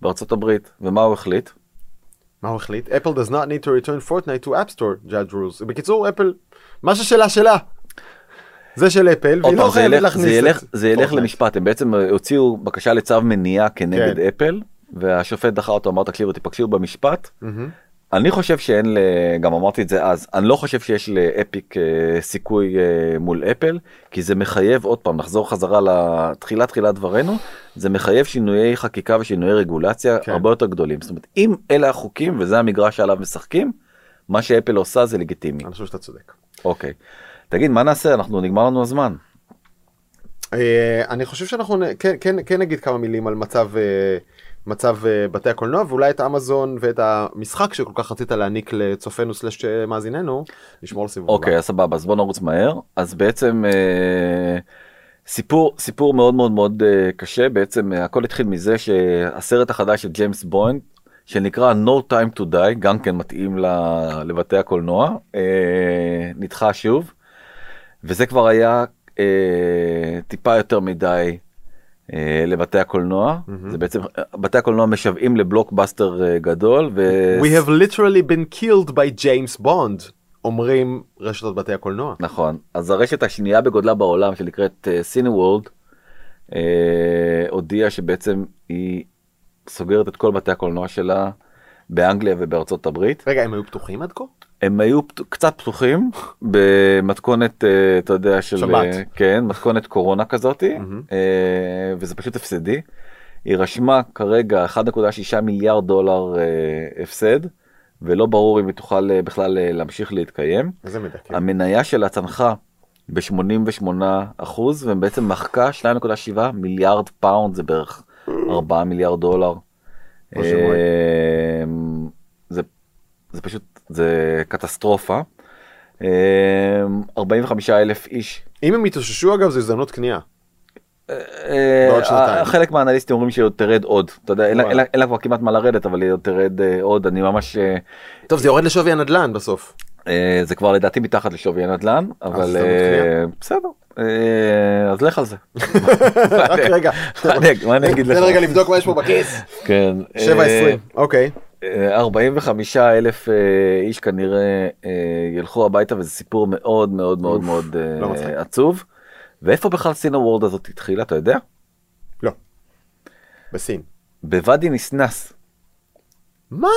בארצות הברית, ומה הוא החליט?
מה הוא החליט? אפל does not need to return Fortnite to App Store, judge rules. בקיצור, אפל, מה ששלה שלה. זה של אפל, והיא לא חייבת להכניס
זה ילך-
את
זה ילך
פורטנייט.
למשפט, הם בעצם הוציאו בקשה לצו מניעה כנגד
כן.
אפל, והשופט דחה אותו, אמר תקשיבו, תיפגשו במשפט.
מהמם.
אני חושב שאין, ל- גם אמרתי את זה אז, אני לא חושב שיש לאפיק אה, סיכוי אה, מול אפל, כי זה מחייב, עוד פעם, נחזור חזרה לתחילת תחילת דברינו, זה מחייב שינויי חקיקה ושינויי רגולציה
כן.
הרבה יותר גדולים. זאת אומרת, אם אלה החוקים וזה המגרש שעליו משחקים, מה שאפל עושה זה לגיטימי.
אני חושב שאתה צודק.
אוקיי. תגיד, מה נעשה? אנחנו, נגמר לנו הזמן.
אה, אני חושב שאנחנו כן, כן, כן נגיד כמה מילים על מצב, מצב אה, בתי הקולנוע ואולי את אמזון ואת המשחק שכל כך רצית להעניק לצופינו סלש מאזיננו, נשמור לסיבוב הבא.
אוקיי, אז סבבה, אז בוא נרוץ מהר. אז בעצם אה, סיפור, סיפור מאוד מאוד מאוד אה, קשה, בעצם אה, הכל התחיל מזה שהסרט החדש של ג'יימס בונד, שנקרא No Time to Die, גם כן מתאים ל- לבתי הקולנוע, אה, נדחה שוב, וזה כבר היה אה, טיפה יותר מדי. אה, לבתי הקולנוע,
מהמם.
זה בעצם, בתי הקולנוע משוועים לבלוקבאסטר אה, גדול, ו...
We have literally been killed by James Bond, אומרים רשתות בתי הקולנוע.
נכון אז הרשת השנייה בגודלה בעולם שנקראת סיני וורלד הודיעה שבעצם היא סוגרת את כל בתי הקולנוע שלה באנגליה ובארצות הברית
רגע, הם היו פתוחים עד כה?
הם היו קצת פתוחים במתכונת אה, אתה יודע של
שבת.
אה, כן מתכונת קורונה כזאתי. אה, וזה פשוט הפסדי. היא רשמה כרגע 1.6 מיליארד דולר הפסד ולא ברור אם היא תוכל בכלל להמשיך להתקיים.
מדכא.
המניה שלה צנחה ב-88 אחוז ובעצם מחקה 2.7 מיליארד פאונד זה בערך 4 מיליארד דולר. אמ, זה, זה פשוט זה קטסטרופה. אמ, 45 אלף איש.
אם הם יתאוששו אגב זו הזדמנות קנייה.
אה,
שנתיים.
חלק מהאנליסטים אומרים שהיא עוד תרד עוד אתה יודע אין לה- כבר כמעט מה לרדת אבל היא עוד תרד אה, עוד אני ממש אה,
טוב זה יורד לשווי הנדל"ן בסוף.
אה, זה כבר לדעתי מתחת לשווי הנדל"ן אבל אה, בסדר אה, אז לך על זה.
רק רגע.
מה אני אגיד לך?
תן רגע לבדוק מה יש פה בכיס.
כן.
7.20. אוקיי.
אה, 45 אלף אה, איש כנראה אה, ילכו הביתה וזה סיפור מאוד מאוד מאוד
אוף,
מאוד אה,
לא.
עצוב. ואיפה בכלל סין הוורד הזאת התחילה אתה יודע?
לא. בסין.
בוואדי ניסנאס.
מה?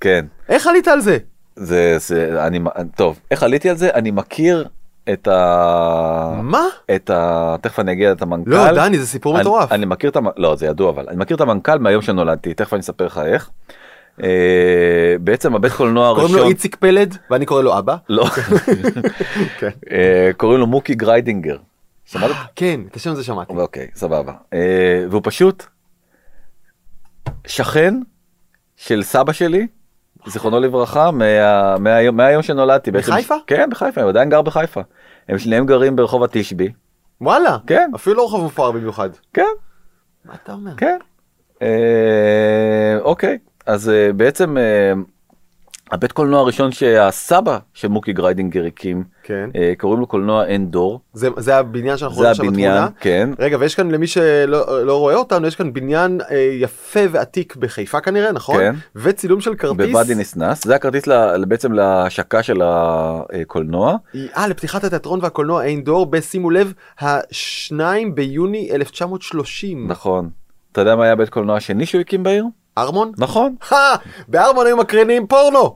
כן.
איך עלית על זה?
זה זה אני טוב איך עליתי על זה אני מכיר את ה...
מה?
את ה... תכף אני אגיע את המנכ"ל.
לא דני זה סיפור
אני-
מטורף.
אני מכיר את המ... לא זה ידוע אבל אני מכיר את המנכ"ל מהיום שנולדתי תכף אני אספר לך איך. אה, בעצם הבית קולנוע
קוראים לו
הראשון
איציק פלד ואני קורא לו אבא.
לא
כן.
אה, קוראים לו מוקי גריידינגר. שמעת?
כן את השם הזה שמעתי.
אוקיי סבבה אה, והוא פשוט שכן של סבא שלי זיכרונו לברכה מה- מהיום מהיום שנולדתי בעצם-
בחיפה?
כן בחיפה הוא עדיין גר בחיפה. הם שניהם גרים ברחוב התשבי
וואלה.
כן.
אפילו לא רחוב מפואר במיוחד.
כן
מה אתה אומר?
כן. אה, אוקיי אז אה, בעצם אה, הבית קולנוע הראשון שהסבא של מוקי גריידינגר הקים
כן.
אה, קוראים לו קולנוע עין דור
זה זה הבניין שאנחנו רואים
הבניין
בתמונה.
כן
רגע ויש כאן למי שלא לא רואה אותנו יש כאן בניין אה, יפה ועתיק בחיפה כנראה נכון?
כן.
וצילום של כרטיס.
בוואדי ניסנס זה הכרטיס ל- בעצם להשקה של הקולנוע
אה לפתיחת התיאטרון והקולנוע אין דור בשימו לב השניים ביוני 1930.
נכון אתה יודע מה היה בית קולנוע השני שהוא הקים בעיר
ארמון?
נכון
בארמון היו מקרינים פורנו.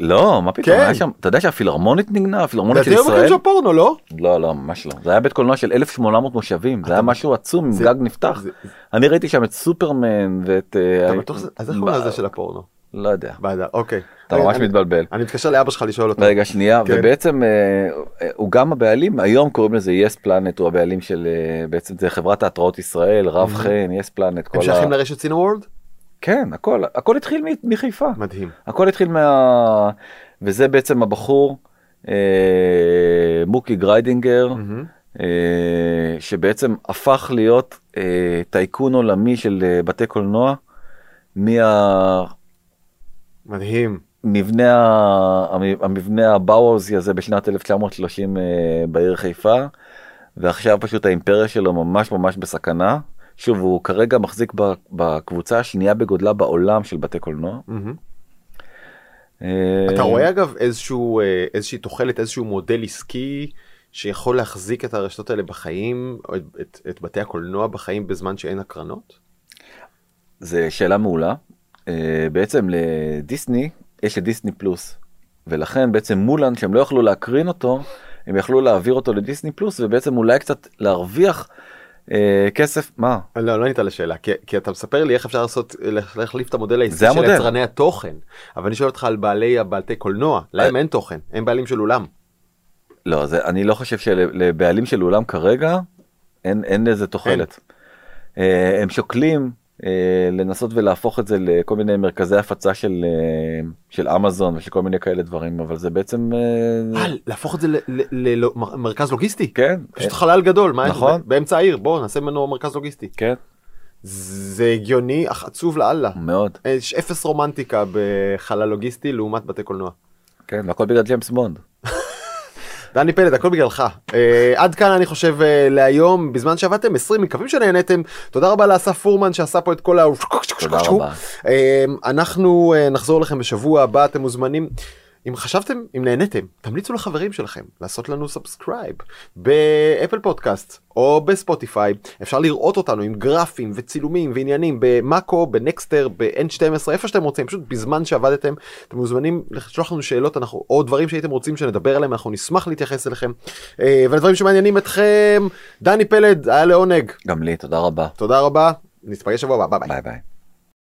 לא מה פתאום
כן.
היה שם אתה יודע שהפילהרמונית נגנה הפילהרמונית של ישראל
שם פורנו לא?
לא לא ממש לא זה היה בית קולנוע של 1800 מושבים זה היה משהו עצום עם
זה-
גג נפתח
זה-
אני ראיתי שם את סופרמן ואת אה,
אתה בטוח שזה- אז איך קוראים לזה של הפורנו?
לא יודע
בעדה אוקיי.
אתה
רגע,
ממש
אני-
מתבלבל.
אני מתקשר לאבא שלך לשאול אותו.
רגע שנייה
כן.
ובעצם אה, הוא גם הבעלים היום קוראים לזה יס פלנט הוא הבעלים של אה, בעצם זה חברת התראות ישראל רב חן יס פלנט
הם. שייכים לרשת סינו וורד?
כן הכל הכל התחיל מחיפה
מדהים.
הכל התחיל מה... וזה בעצם הבחור אה, מוקי גריידינגר,
מהמם.
אה, שבעצם הפך להיות אה, טייקון עולמי של אה, בתי קולנוע, מהמבנה
מדהים.
ה- המבנה הבאוהאוסי הזה בשנת 1930 אה, בעיר חיפה, ועכשיו פשוט האימפריה שלו ממש ממש בסכנה. שוב, הוא כרגע מחזיק בקבוצה השנייה בגודלה בעולם של בתי קולנוע. אה,
אתה רואה אגב איזשהו אה, איזושהי תוחלת איזשהו מודל עסקי שיכול להחזיק את הרשתות האלה בחיים או את, את, את בתי הקולנוע בחיים בזמן שאין הקרנות?
זה שאלה מעולה. אה, בעצם לדיסני יש את דיסני פלוס, ולכן בעצם מולן שהם לא יכלו להקרין אותו, הם יכלו להעביר אותו לדיסני פלוס ובעצם אולי קצת להרוויח כסף, מה?
לא, לא ענית על השאלה, כי, כי אתה מספר לי איך אפשר לעשות, להחליף את המודל העסקי של
המודל.
יצרני התוכן, אבל אני שואל אותך על בעלי הבעלתי קולנוע, להם אין תוכן, הם בעלים של אולם.
לא, זה, אני לא חושב שלבעלים של אולם כרגע אין, אין לזה תוחלת. אה, הם שוקלים אה, לנסות ולהפוך את זה לכל מיני מרכזי הפצה של, אה, של אמזון ושל כל מיני כאלה דברים, אבל זה בעצם... אה,
אה, להפוך את זה למרכז לוגיסטי?
כן,
פשוט חלל גדול, מה,
נכון.
באמצע העיר, בוא נעשה ממנו מרכז לוגיסטי.
כן,
זה הגיוני אך עצוב לאללה.
מאוד.
יש אפס רומנטיקה בחלל לוגיסטי לעומת בתי קולנוע.
כן, והכל בגלל ג'יימס בונד.
דני פלד הכל בגללך. אה, עד כאן אני חושב אה, להיום בזמן שעבדתם 20 מקווים שנהנתם תודה רבה לאסף פורמן שעשה פה את כל ה...
תודה רבה.
אה, אנחנו נחזור לכם בשבוע הבא אתם מוזמנים. אם חשבתם אם נהנתם תמליצו לחברים שלכם לעשות לנו subscribe באפל פודקאסט או בספוטיפיי אפשר לראות אותנו עם גרפים וצילומים ועניינים במאקו בנקסטר ב-N12 איפה שאתם רוצים פשוט בזמן שעבדתם אתם מוזמנים לשלוח לנו שאלות אנחנו או דברים שהייתם רוצים שנדבר עליהם אנחנו נשמח להתייחס אליכם אה, ולדברים שמעניינים אתכם דני פלד היה לעונג
גם לי, תודה רבה.
תודה רבה נפגש שבוע הבא ביי.
ביי ביי.